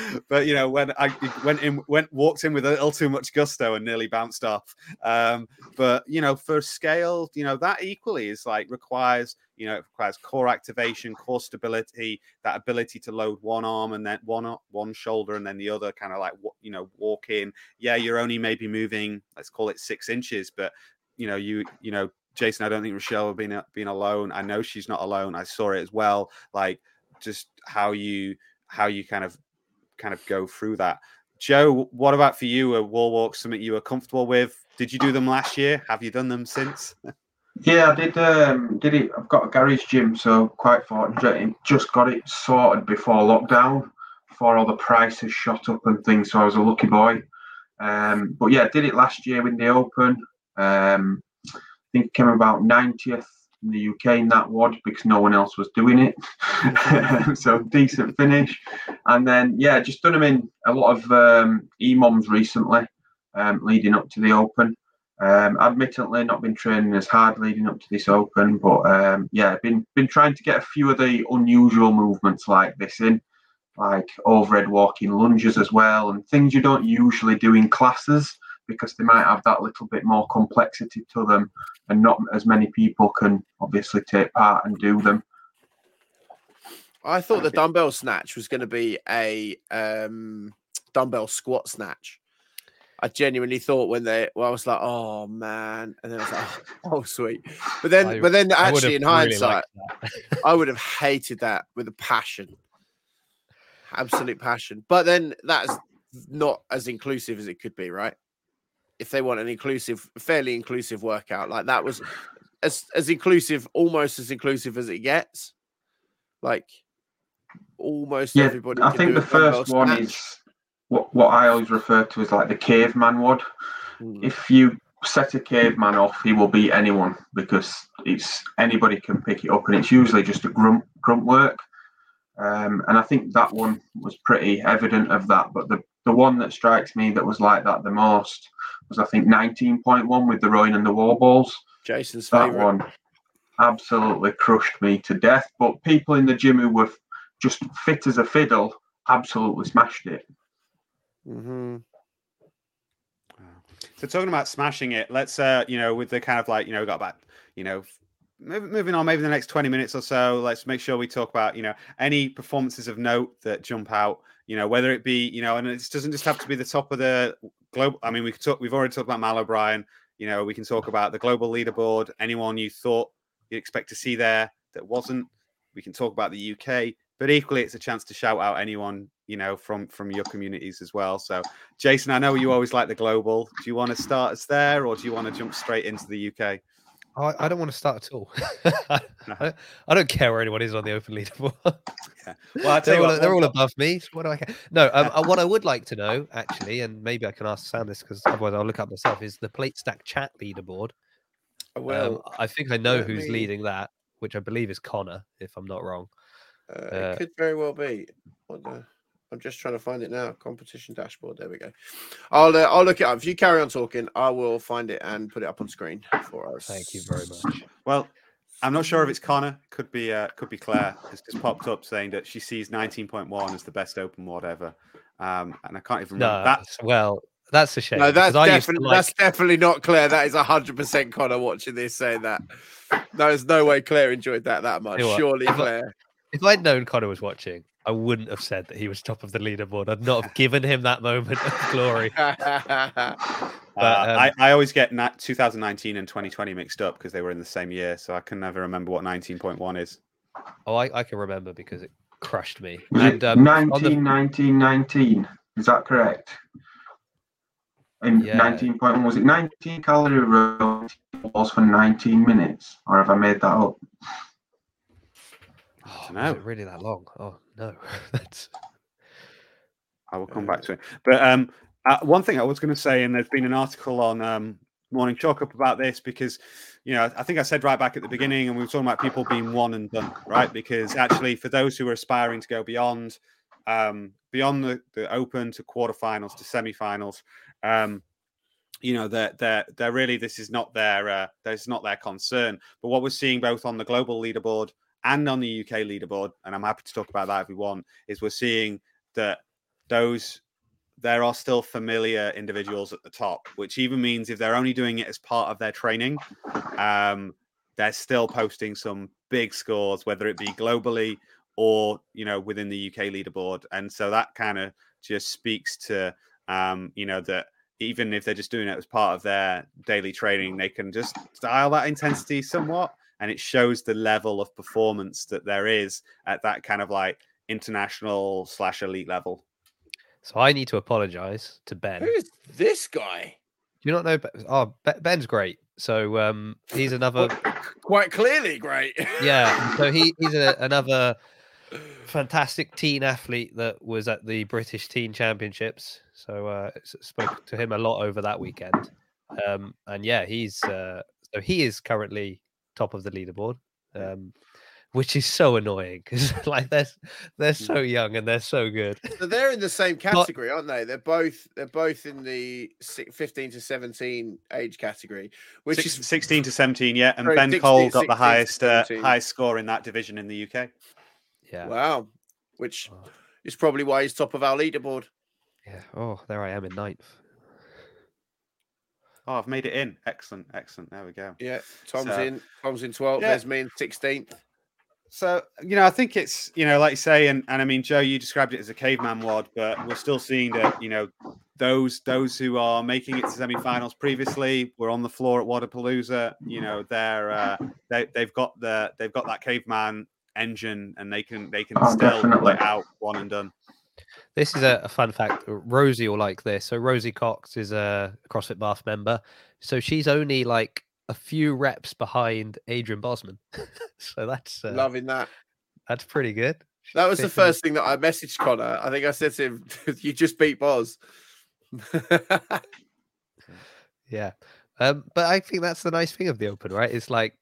next. but you know, when I went in, went walked in with a little too much gusto and nearly bounced off. Um, but you know, for scale, you know, that equally is like requires, you know, it requires core activation, core stability, that ability to load one arm and then one one shoulder and then the other, kind of like you know, walk in. Yeah, you're only maybe moving, let's call it six inches, but you know, you you know, Jason, I don't think Rochelle being a- being alone. I know she's not alone. I saw it as well. Like just how you how you kind of kind of go through that. Joe, what about for you? A wall walk something you were comfortable with? Did you do them last year? Have you done them since? Yeah, I did. Um, did it? I've got a garage gym, so quite fortunate. Just got it sorted before lockdown, before all the prices shot up and things. So I was a lucky boy. Um, but yeah, did it last year in the Open. Um, I think it came about 90th in the UK in that WOD because no one else was doing it. so decent finish. And then yeah, just done them in a lot of um, EMOMs recently, um, leading up to the Open. Um, admittedly, not been training as hard leading up to this Open, but um, yeah, been been trying to get a few of the unusual movements like this in, like overhead walking lunges as well, and things you don't usually do in classes because they might have that little bit more complexity to them, and not as many people can obviously take part and do them. I thought the dumbbell snatch was going to be a um, dumbbell squat snatch. I genuinely thought when they, well, I was like, oh man, and then I was like, oh, oh sweet. But then, I- but then, actually, in would've really hindsight. I would have hated that with a passion, absolute passion. But then that's not as inclusive as it could be, right? If they want an inclusive, fairly inclusive workout, like that was as as inclusive, almost as inclusive as it gets. Like almost Yeah, everybody. I think the first one snatch. is what what I always refer to as like the caveman WOD. Mm. if you set a caveman off, he will beat anyone because it's anybody can pick it up, and it's usually just a grunt grunt work. Um, and I think that one was pretty evident of that. But the the one that strikes me that was like that the most was I think 19.1 with the rowing and the wall balls. Jason's That favorite. one absolutely crushed me to death. But people in the gym who were just fit as a fiddle absolutely smashed it. Hmm So talking about smashing it, let's uh, you know, with the kind of like, you know, got about, you know, moving on, maybe the next 20 minutes or so, let's make sure we talk about, you know, any performances of note that jump out, you know, whether it be, you know, and it doesn't just have to be the top of the global. I mean, we could talk, we've already talked about Mal O'Brien, you know, we can talk about the global leaderboard, anyone you thought you expect to see there that wasn't. We can talk about the UK, but equally, it's a chance to shout out anyone, you know, from from your communities as well. So Jason, I know you always like the global. Do you want to start us there, or do you want to jump straight into the UK? I, I don't want to start at all. I, don't- I don't care where anyone is on the open leaderboard. Well, I tell they're, you all, what, they're one- all above me. So what do I care? No, um, uh, what I would like to know, actually, and maybe I can ask Sam this because otherwise I'll look up myself, is the plate stack chat leaderboard. Well, um, I think I know who's me- leading that, which I believe is Connor, if I'm not wrong. uh, uh, it could very well be. What the- I'm just trying to find it now. Competition dashboard. There we go. I'll uh, I'll look it up. If you carry on talking, I will find it and put it up on screen for us. Thank you very much. Well, I'm not sure if it's Connor. Could be uh, could be Claire. Has just popped up saying that she sees 19.1 as the best open WOD ever. Um, and I can't even remember No, that. that's- well, that's a shame. No, that's because I used to definitely like- that's definitely not Claire. That is hundred percent Connor watching this saying that. There's no way Claire enjoyed that that much. You what, Surely if I- Claire. if I'd known Connor was watching, I wouldn't have said that he was top of the leaderboard. I'd not have given him that moment of glory. Uh, But, um, I, I always get na- 2019 and 2020 mixed up because they were in the same year, so I can never remember what 19.1 is. Oh, I, I can remember because it crushed me. And, um, 19, the... 19, 19. Is that correct? In Yeah. 19.1, was it 19 calorie row balls for 19 minutes? Or have I made that up? oh, I was it really that long? Oh no, that's I will come back to it. But um, uh, one thing I was going to say, and there's been an article on um, Morning Chalk Up about this because, you know, I think I said right back at the beginning, and we were talking about people being one and done, right? Because actually, for those who are aspiring to go beyond, um, beyond the, the Open to quarterfinals to semifinals, um, you know, they're they're they're really this is not their uh, this is not their concern. But what we're seeing both on the global leaderboard and on the UK leaderboard, and I'm happy to talk about that if we want, is we're seeing that those there are still familiar individuals at the top, which even means if they're only doing it as part of their training, um, they're still posting some big scores, whether it be globally or you know within the UK leaderboard. And so that kind of just speaks to um, you know that even if they're just doing it as part of their daily training, they can just dial that intensity somewhat, and it shows the level of performance that there is at that kind of like international slash elite level. so. I need to apologize to Ben. Who is this guy? Do you not know? Oh, Ben's great. So um, he's another quite clearly great. yeah. So he he's a, another fantastic teen athlete that was at the British Teen Championships. So uh, spoke to him a lot over that weekend. Um, and yeah, he's uh, so he is currently top of the leaderboard. Um, which is so annoying because like they're they're Mm. so young and they're so good. So they're in the same category, aren't they? They're both they're both in the 15 to 17 age category, which Six- is 16 to 17, yeah. And Sorry, Ben 16, Cole got the highest uh, 17. highest score in that division in the UK. Yeah. wow, which Oh. is probably why he's top of our leaderboard. Yeah. Oh, there I am in ninth. Oh, I've made it in. Excellent, excellent. There we go. Yeah, Tom's So- in, Tom's in 12th. Yeah. There's me in 16th. So, you know, I think it's, you know, like you say, and, and I mean, Joe, you described it as a caveman WOD, but we're still seeing that, you know, those those who are making it to semi-finals previously were on the floor at Wodapalooza. You know, they're uh, they they've got the they've got that caveman engine, and they can they can Oh, still definitely. pull it out one and done. This is a, a fun fact. Rosie will like this. So Rosie Cox is a CrossFit Bath member. So she's only like a few reps behind Adrian Bozman. so that's uh, Loving that. that's pretty good. That was the first thing that I messaged Connor. I think I said to him, "You just beat Boz." Yeah. Um, but I think that's the nice thing of the Open, right? It's like,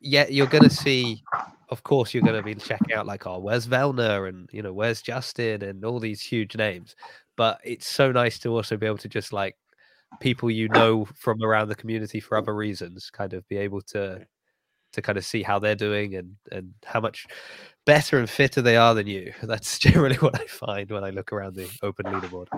yeah, you're going to see, of course, you're going to be checking out like, oh, where's Vellner and, you know, where's Justin and all these huge names. But it's so nice to also be able to just like people you know from around the community for other reasons, kind of be able to to kind of see how they're doing and and how much better and fitter they are than you. That's generally what I find when I look around the open leaderboard.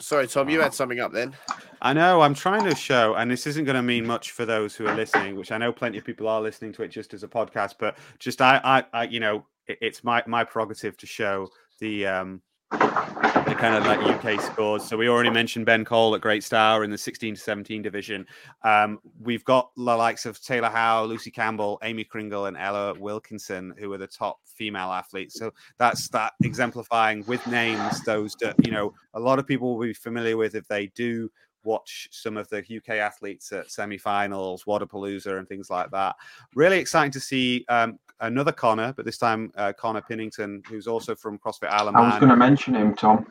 Sorry, Tom, you had something up then. I know. I'm trying to show, and this isn't going to mean much for those who are listening, which I know plenty of people are listening to it just as a podcast. But just I, I, I you know, it, it's my my prerogative to show the um the kind of like UK scores. So we already mentioned Ben Cole at Great Star in the 16 to 17 division. Um, we've got the likes of Taylor Howe, Lucy Campbell, Amy Kringle, and Ella Wilkinson, who are the top female athletes. So that's that exemplifying with names those that you know a lot of people will be familiar with if they do watch some of the UK athletes at semi-finals, Wodapalooza, and things like that. Really exciting to see um, another Connor, but this time uh, Connor Pinnington, who's also from CrossFit Isle of I was going to mention him, Tom.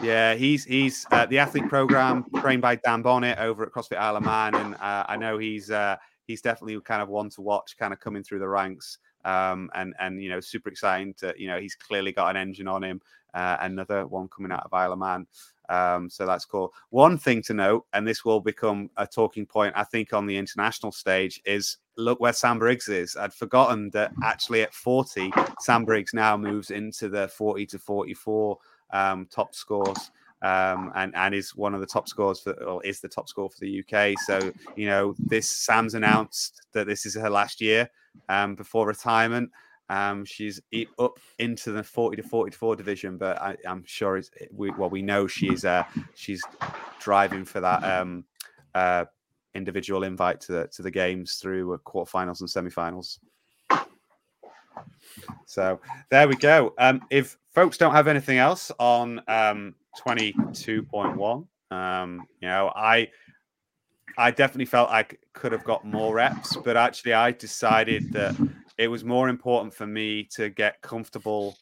Yeah, he's he's uh, the athlete program trained by Dan Bonnet over at CrossFit Isle of Man, and uh, I know he's uh, he's definitely kind of one to watch, kind of coming through the ranks, um, and and you know super exciting to you know he's clearly got an engine on him. Uh, another one coming out of Isle of Man, um, so that's cool. One thing to note, and this will become a talking point, I think, on the international stage, is look where Sam Briggs is. I'd forgotten that actually at 40, Sam Briggs now moves into the 40 to 44 um, top scores. Um, and and is one of the top scores for or is the top score for the UK. So you know this Sam's announced that this is her last year um, before retirement. Um, she's up into the 40 to 44 division, but I, I'm sure it's we, well we know she's uh, she's driving for that um, uh, individual invite to the to the games through uh, quarterfinals and semifinals. So there we go. Um, if folks don't have anything else on um, 22.1, um, you know, I I definitely felt I could have got more reps, but actually I decided that it was more important for me to get comfortable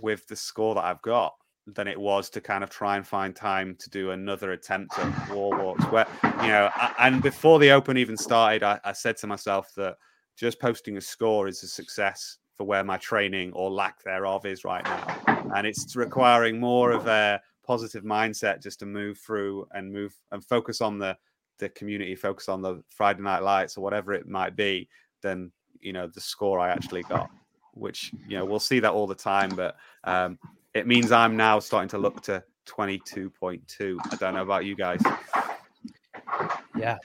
with the score that I've got than it was to kind of try and find time to do another attempt at wall walks. Where you know, I, and before the open even started, I, I said to myself that just posting a score is a success for where my training or lack thereof is right now, and it's requiring more of a positive mindset just to move through and move and focus on the the community, focus on the Friday night lights or whatever it might be, than you know the score I actually got. Which you know we'll see that all the time, but um, it means I'm now starting to look to 22.2. I don't know about you guys. Yeah.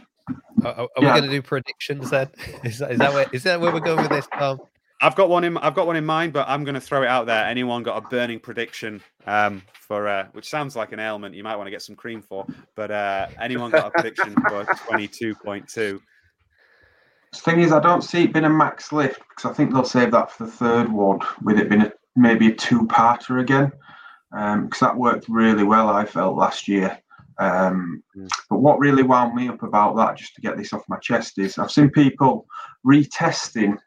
Are, are- are Yeah. we going to do predictions then? Is that, is that where is that where we're going with this? Tom? I've got one in. I've got one in mind, but I'm going to throw it out there. Anyone got a burning prediction um, for uh, which sounds like an ailment you might want to get some cream for? But uh, anyone got a prediction for 22.2? The thing is, I don't see it being a max lift because I think they'll save that for the third one, with it being a, maybe a two-parter again. Because that worked really well, I felt last year. Um, Mm. But what really wound me up about that, just to get this off my chest, is I've seen people retesting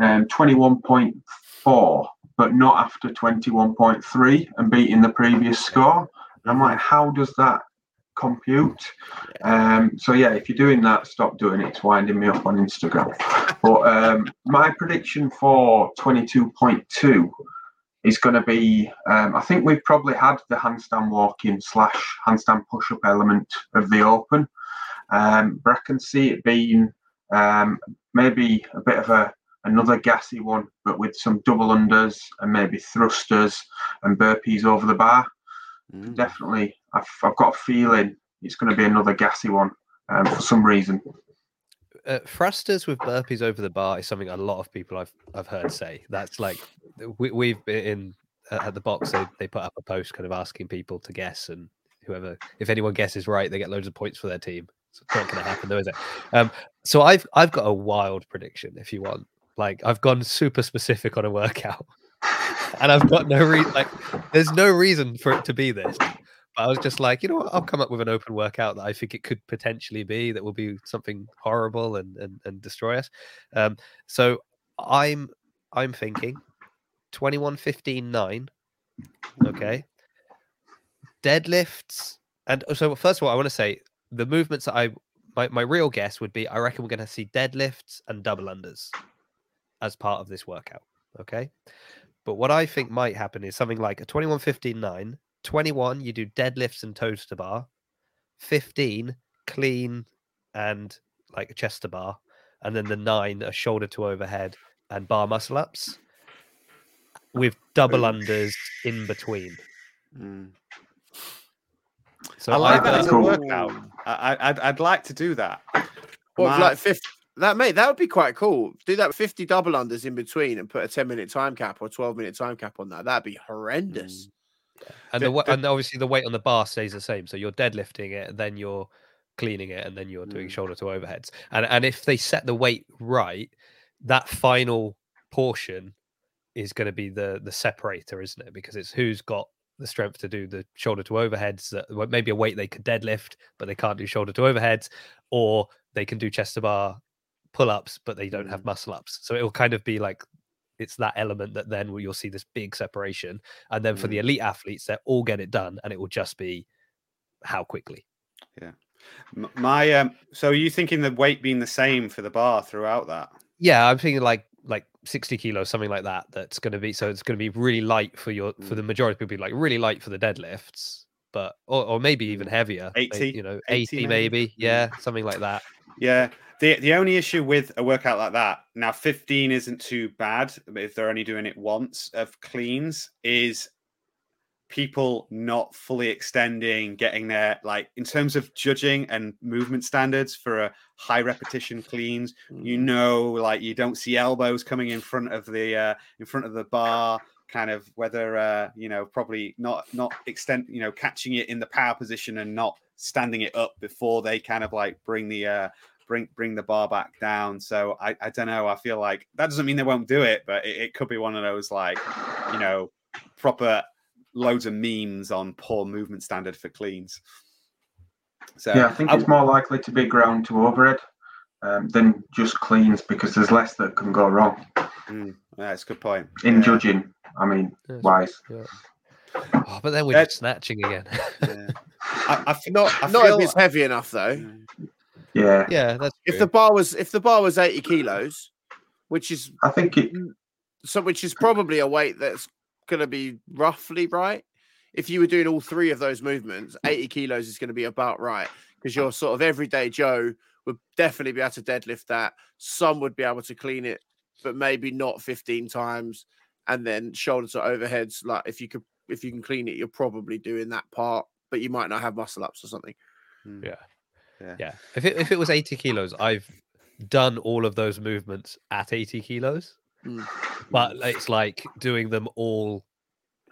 um, 21.4, but not after 21.3 and beating the previous score. And I'm like, how does that compute? Um, so yeah, if you're doing that, stop doing it. It's winding me up on Instagram. But um, my prediction for 22.2 is going to be. Um, I think we've probably had the handstand walking slash handstand push up element of the Open, um, but I can see it being um, maybe a bit of a another gassy one, but with some double unders and maybe thrusters and burpees over the bar. Mm. Definitely, I've, I've got a feeling it's going to be another gassy one um, for some reason. uh, thrusters with burpees over the bar is something a lot of people I've I've heard say. That's like we, we've been in uh, at the box. They they put up a post kind of asking people to guess, and whoever if anyone guesses right, they get loads of points for their team. So it's not going to happen, though, is it? Um, so I've I've got a wild prediction. If you want, like I've gone super specific on a workout, and I've got no reason. Like there's no reason for it to be this. But I was just like, you know what? I'll come up with an open workout that I think it could potentially be that will be something horrible and and, and destroy us. Um, so I'm I'm thinking 21 15 9. Okay. Deadlifts. And uh, so first of all, I want to say the movements that I my, my real guess would be I reckon we're gonna see deadlifts and double unders as part of this workout. Okay. But what I think might happen is something like a 21 15 9 21 you do deadlifts and toes to bar 15 clean and like a chest to bar and then the 9 a shoulder to overhead and bar muscle ups with double unders in between Mm. so I like either- that as a Cool. workout. I, I- I'd, I'd like to do that. What My- like fifth? That mate, that would be quite cool. Do that fifty double unders in between and put a ten minute time cap or twelve minute time cap on that. That'd be horrendous. and the- the, the- and obviously the weight on the bar stays the same so you're deadlifting it then you're cleaning it and then you're doing Mm. shoulder to overheads and and if they set the weight right that final portion is going to be the the separator isn't it because it's who's got the strength to do the shoulder to overheads that well, maybe a weight they could deadlift but they can't do shoulder to overheads or they can do chest to bar pull ups but they don't have Mm. muscle ups so it will kind of be like it's that element that then you'll see this big separation and then for the Mm. elite athletes they all get it done and it will just be how quickly Yeah. My um, so are you thinking the weight being the same for the bar throughout that? yeah i'm thinking like like 60 kilos something like that that's going to be so it's going to be really light for your for Mm. the majority of people be like really light for the deadlifts but or, or maybe even Mm. heavier 80, you know 80 80, maybe? maybe Mm. yeah something like that Yeah. The the only issue with a workout like that, now 15 isn't too bad if they're only doing it once of cleans, is people not fully extending, getting there, like in terms of judging and movement standards for a high repetition cleans, you know, like you don't see elbows coming in front of the uh in front of the bar kind of whether uh you know probably not not extend you know catching it in the power position and not standing it up before they kind of like bring the uh bring bring the bar back down so i i don't know i feel like that doesn't mean they won't do it but it, it could be one of those like you know proper loads of memes on poor movement standard for cleans so Yeah, I think I- it's more likely to be ground to overhead um, than just cleans because there's less that can go wrong mm, yeah, that's a good point in Yeah, judging. I mean, Yes. wise. oh, but then we're That- snatching again yeah. I, I, f- Not I not if it's heavy enough though. Yeah, yeah that's If true. the bar was if the bar was eighty kilos, which is I think it. so which is probably a weight that's going to be roughly right. If you were doing all three of those movements, 80 kilos is going to be about right because your sort of everyday Joe would definitely be able to deadlift that. Some would be able to clean it, but maybe not 15 times. And then shoulder to overheads, like if you could, if you can clean it, you're probably doing that part, but you might not have muscle ups or something. Mm. Yeah. Yeah. Yeah. If it, if it was 80 kilos i've done all of those movements at 80 kilos. Mm. but it's like doing them all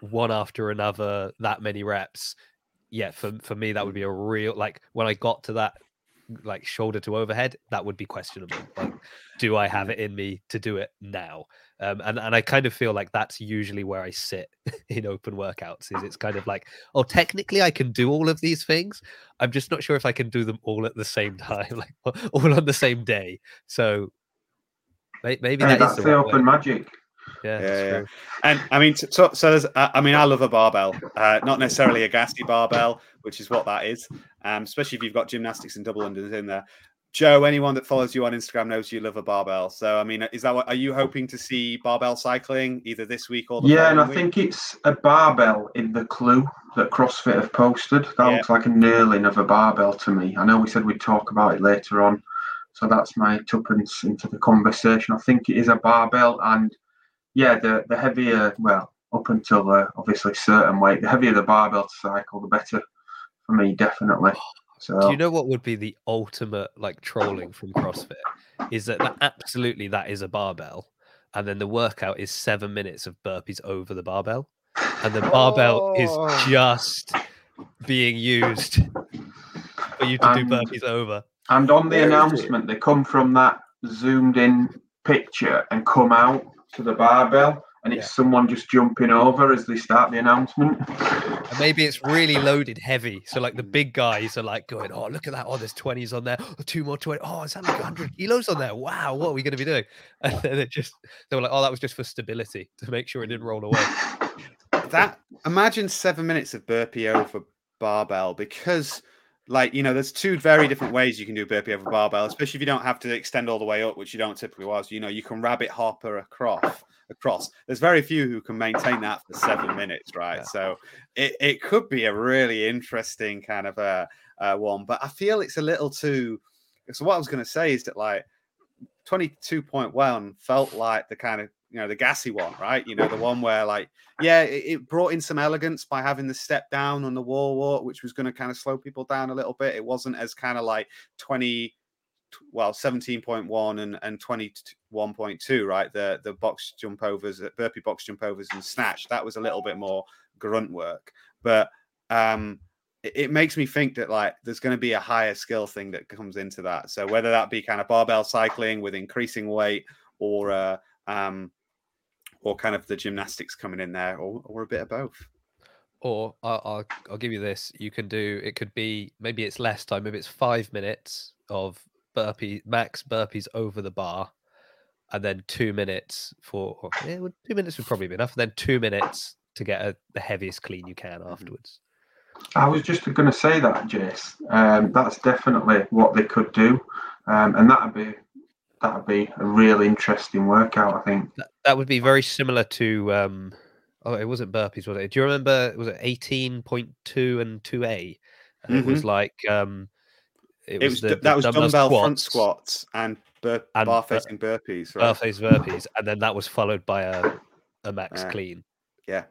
one after another that many reps. Yeah for, for me that would be a real like when i got to that like shoulder to overhead, that would be questionable. Like, do I have it in me to do it now? Um, and and I kind of feel like that's usually where I sit in open workouts. Is it's kind of like, oh, technically I can do all of these things. I'm just not sure if I can do them all at the same time, like all on the same day. So maybe hey, that that's the, the open magic. Yeah, yeah, yeah. and I mean, so, so there's, I mean, I love a barbell, uh, not necessarily a Gassi barbell, which is what that is, um, especially if you've got gymnastics and double unders in there. Joe, anyone that follows you on Instagram knows you love a barbell. So, I mean, is that what are you hoping to see barbell cycling either this week or yeah? And I week? think it's a barbell in the clue that CrossFit have posted. That yeah. looks like a nailing of a barbell to me. I know we said we'd talk about it later on, so that's my tuppence into the conversation. I think it is a barbell, and yeah, the the heavier, well, up until uh, obviously certain weight, the heavier the barbell to cycle, the better for me, definitely. So, Do you know what would be the ultimate like trolling from CrossFit? Is that, that absolutely that is a barbell, and then the workout is seven minutes of burpees over the barbell, and the barbell oh. is just being used for you to and, do burpees over. And on the announcement, they come from that zoomed in picture and come out to the barbell and it's yeah. someone just jumping over as they start the announcement. And maybe it's really loaded heavy. So like the mm. big guys are like going, Oh, look at that. Oh, there's 20s on there. Oh, two more 20. Oh, is that like 100 kilos on there? Wow, what are we going to be doing? And then it just, they were like, Oh, that was just for stability to make sure it didn't roll away. That imagine seven minutes of burpee over barbell because like you know there's two very different ways you can do burpee over barbell especially if you don't have to extend all the way up which you don't typically was you know you can rabbit hopper across across there's very few who can maintain that for seven minutes right yeah. so it, it could be a really interesting kind of a, a one but i feel it's a little too so what i was going to say is that like 22.1 felt like the kind of you know the gassy one, right? You know the one where like yeah, it, it, brought in some elegance by having the step down on the wall walk, which was going to kind of slow people down a little bit. It wasn't as kind of like twenty, well seventeen point one and and twenty one point two, right? The the box jump overs, burpee box jump overs and snatch. That was a little bit more grunt work, but um it, makes me think that like there's going to be a higher skill thing that comes into that. So whether that be kind of barbell cycling with increasing weight or uh, um, or kind of the gymnastics coming in there, or, or a bit of both. Or I'll, I'll, I'll give you this: you can do it. Could be maybe it's less time. Maybe it's five minutes of burpee max burpees over the bar, and then two minutes for yeah, two minutes would probably be enough. And then two minutes to get a, the heaviest clean you can mm-hmm. afterwards. I was just going to say that, Jace. Um, that's definitely what they could do, um, and that'd be that'd be a real interesting workout. I think that, that would be very similar to. Um, oh, it wasn't burpees, was it? Do you remember? Was it eighteen point two and two A? Mm-hmm. It was mm-hmm. like um, it, it was, the, that the was dumbbell squats, front squats and, bur- and bar facing burpees, right? Bar facing burpees, and then that was followed by a a max yeah. clean. Yeah.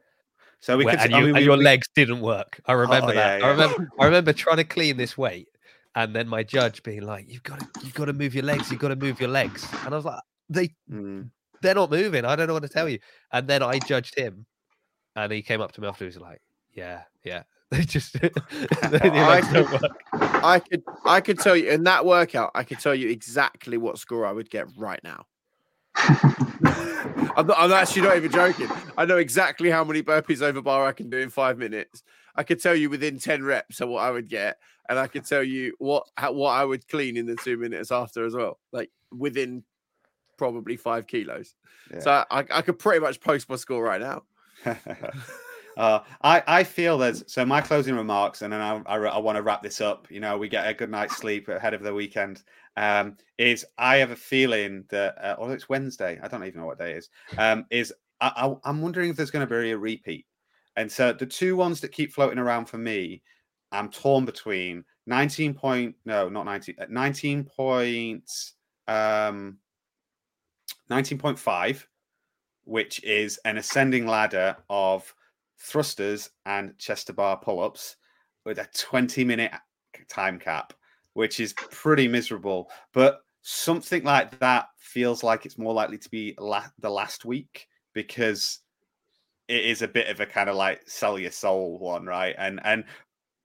So we Where, could, and, you, I mean, and we, your we, legs didn't work. I remember oh, that. Yeah, yeah. I remember. I remember trying to clean this weight, and then my judge being like, "You've got to, you've got to move your legs. You've got to move your legs." And I was like, "They, mm. they're not moving. I don't know what to tell you." And then I judged him, and he came up to me afterwards, like, "Yeah, yeah." They just I, could, I could I could tell you in that workout, I could tell you exactly what score I would get right now. I'm, not, I'm actually not even joking. I know exactly how many burpees over bar I can do in five minutes. I could tell you within 10 reps of what I would get, and I could tell you what how, what I would clean in the two minutes after as well, like within probably five kilos. Yeah. So I, I could pretty much post my score right now. uh, I, I feel there's so my closing remarks, and then I, I, I want to wrap this up. You know, we get a good night's sleep ahead of the weekend. Um, is I have a feeling that, uh, or it's Wednesday, I don't even know what day it is. Um, is I, I, I'm wondering if there's going to be a repeat and so the two ones that keep floating around for me, I'm torn between 19 point, no, not 19, uh, 19 points, um, 19.5, which is an ascending ladder of thrusters and chest to bar pull ups with a 20 minute time cap, which is pretty miserable. But something like that feels like it's more likely to be la- the last week because it is a bit of a kind of like sell your soul one, right? And and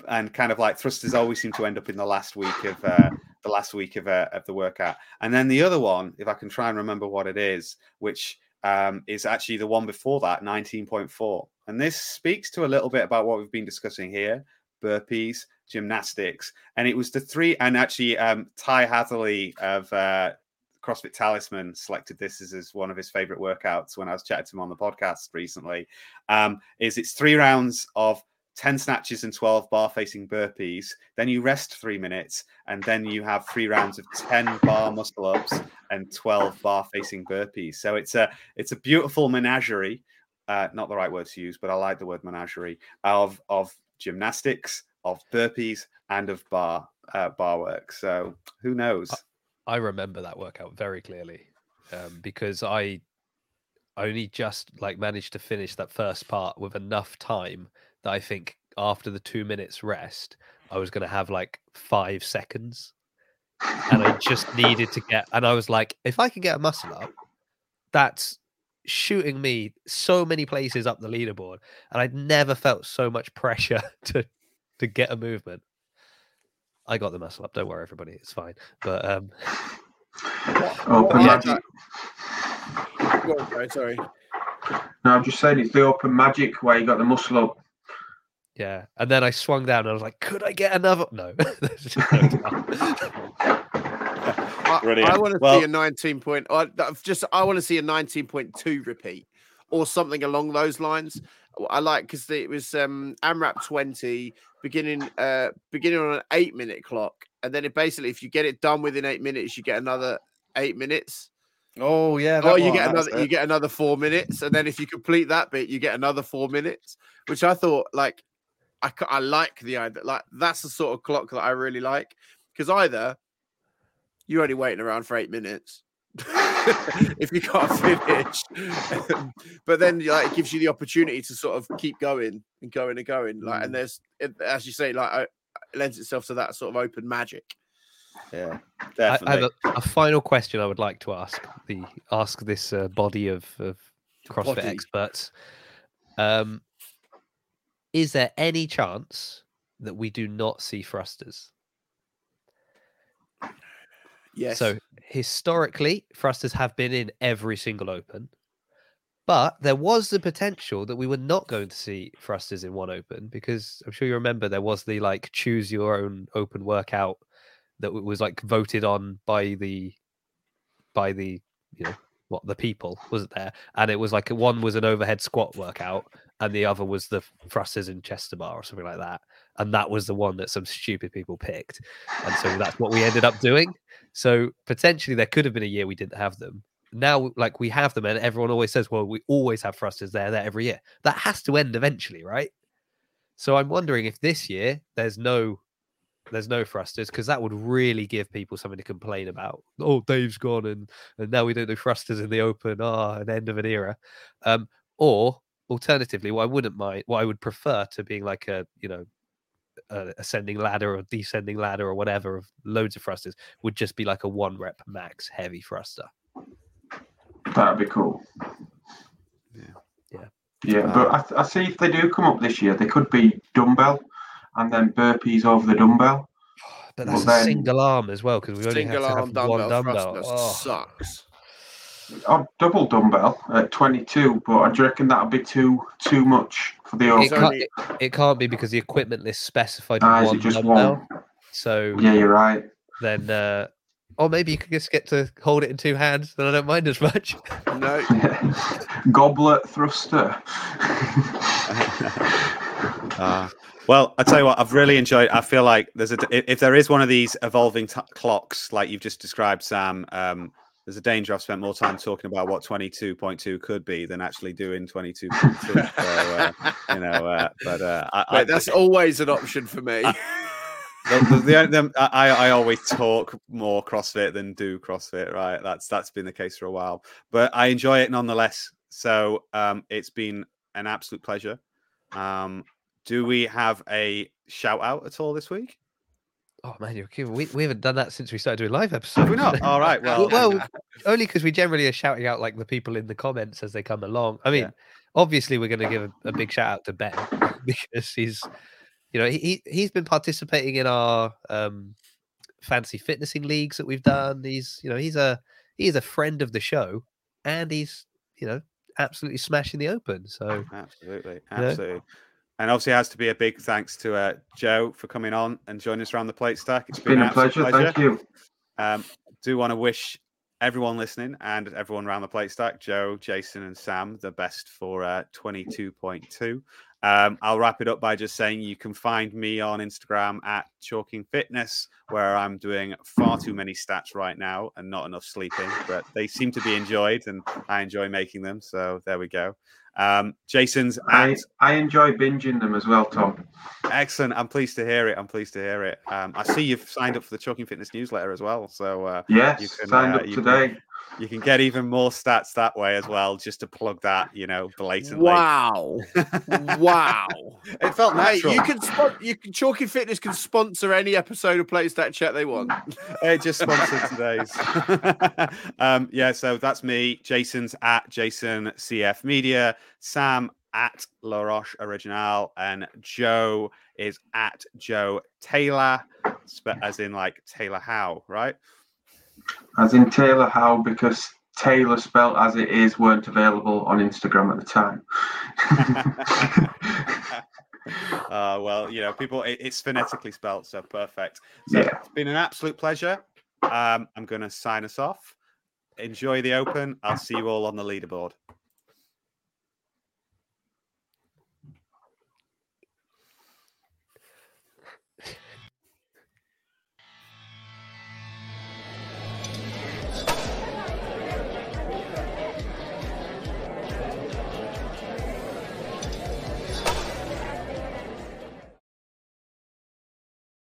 and kind of like thrusters always seem to end up in the last week of uh, the last week of uh, of the workout, and then the other one, if I can try and remember what it is, which um, is actually the one before that, nineteen point four, and this speaks to a little bit about what we've been discussing here: burpees, gymnastics, and it was the three. And actually, um, Ty Hatherley of uh, CrossFit Talisman selected this as, as one of his favorite workouts when I was chatting to him on the podcast recently. Um, is it's three rounds of 10 snatches and 12 bar facing burpees. Then you rest three minutes, and then you have three rounds of 10 bar muscle ups and 12 bar facing burpees. So it's a it's a beautiful menagerie. Uh, not the right word to use, but I like the word menagerie of of gymnastics, of burpees, and of bar uh, bar work. So who knows? I remember that workout very clearly um, because I only just like managed to finish that first part with enough time that I think after the two minutes rest, I was going to have like five seconds. And I just needed to get, and I was like, if I can get a muscle up, that's shooting me so many places up the leaderboard. And I'd never felt so much pressure to to get a movement. I got the muscle up. Don't worry, everybody. It's fine. But um, Open Yeah. magic. Go on, Gary, sorry. No, I'm just saying it's the open magic where you got the muscle up. yeah. And then I swung down and I was like, could I get another? No. There's just no time. I, I want to Well- see a 19 point. I I've just I want to see a 19.2 repeat or something along those lines. I like because it was um AMRAP 20 beginning uh beginning on an eight minute clock, and then it basically if you get it done within eight minutes, you get another eight minutes. Oh yeah. Oh, you get another you get another four minutes, and then if you complete that bit, you get another four minutes. Which I thought like I I like the idea like that's the sort of clock that I really like because either you're only waiting around for eight minutes if you can't finish, but then like it gives you the opportunity to sort of keep going and going and going like and there's it, as you say like it lends itself to that sort of open magic. Yeah, I, definitely. I have a, a final question I would like to ask the ask this uh, body of, of CrossFit body. experts. Um, is there any chance that we do not see thrusters? Yes. So historically, thrusters have been in every single open, but there was the potential that we were not going to see thrusters in one open because I'm sure you remember there was the like choose your own open workout that was like voted on by the by the you know what the people wasn't there and it was like one was an overhead squat workout and the other was the thrusters in chest to bar or something like that and that was the one that some stupid people picked and so that's what we ended up doing so potentially there could have been a year we didn't have them. Now, like we have them, and everyone always says, "Well, we always have thrusters there, there every year." That has to end eventually, right? So I'm wondering if this year there's no there's no thrusters because that would really give people something to complain about. Oh, Dave's gone, and and now we don't do thrusters in the open. Ah, an end of an era. Um, or alternatively, what I wouldn't mind, what I would prefer to being like a you know a ascending ladder or descending ladder or whatever of loads of thrusters would just be like a one rep max heavy thruster. That'd be cool. Yeah. Yeah. Yeah, but I, th- I see if they do come up this year, they could be dumbbell and then burpees over the dumbbell. But Well, that's a then- single arm as well because we only Single have to arm have one dumbbell, dumbbell. thrusters Oh, sucks. Oh, double dumbbell at 22, but do you reckon that'd be too too much for the it, can't, it, it can't be because the equipment list specified Ah, one just dumbbell. one? So Yeah, you're right. then, uh, or maybe you could just get to hold it in two hands, then I don't mind as much. No, Goblet thruster. Uh, well, I tell you what, I've really enjoyed. I feel like there's a if there is one of these evolving t- clocks like you've just described, Sam. Um, there's a danger I've spent more time talking about what 22.2 could be than actually doing 22.2. so, uh, you know, uh, but uh, I, I, Mate, that's always an option for me. the, the, the, I, I always talk more CrossFit than do CrossFit, right? That's that's been the case for a while, but I enjoy it nonetheless. So um, it's been an absolute pleasure. Um, do we have a shout out at all this week? Oh man, you're kidding. We, we haven't done that since we started doing live episodes. Have we not? All right. Well, Well, only because we generally are shouting out like the people in the comments as they come along. I mean, Yeah. obviously we're going to give a, a big shout out to Ben because he's, you know, he he- he's been participating in our um, fancy fitnessing leagues that we've done. He's you know he's a he's a friend of the show, and he's you know absolutely smashing the open. So absolutely, you know, absolutely. And obviously, it has to be a big thanks to uh, Joe for coming on and joining us around the plate stack. It's been, an a pleasure. absolute Thank you. Um, do want to wish everyone listening and everyone around the plate stack, Joe, Jason, and Sam, the best for uh, 22.2. Um, I'll wrap it up by just saying you can find me on Instagram at Chalking Fitness, where I'm doing far too many stats right now and not enough sleeping, but they seem to be enjoyed and I enjoy making them. So there we go. Um, Jason's I, at I enjoy binging them as well, Tom. excellent. I'm pleased to hear it. I'm pleased to hear it. Um, I see you've signed up for the Chalking Fitness newsletter as well. So uh, Yes, You can, signed uh, up you can- today. You can get even more stats that way as well, just to plug that, you know, blatantly. Wow. wow. it felt Mate, natural. you can spon- you can Chalky Fitness can sponsor any episode of Plate Stack Chat they want. it just sponsored today's. um, yeah, so that's me. Jason's at Jason CF Media. Sam at La Roche Original, and Joe is at Joe Taylor, as in like Taylor Howe, right? As in Taylor Howe, because Taylor spelt as it is weren't available on Instagram at the time. uh, well, you know, people, it, it's phonetically spelled, so perfect. So Yeah. it's been an absolute pleasure. Um, I'm going to sign us off. Enjoy the open. I'll see you all on the leaderboard.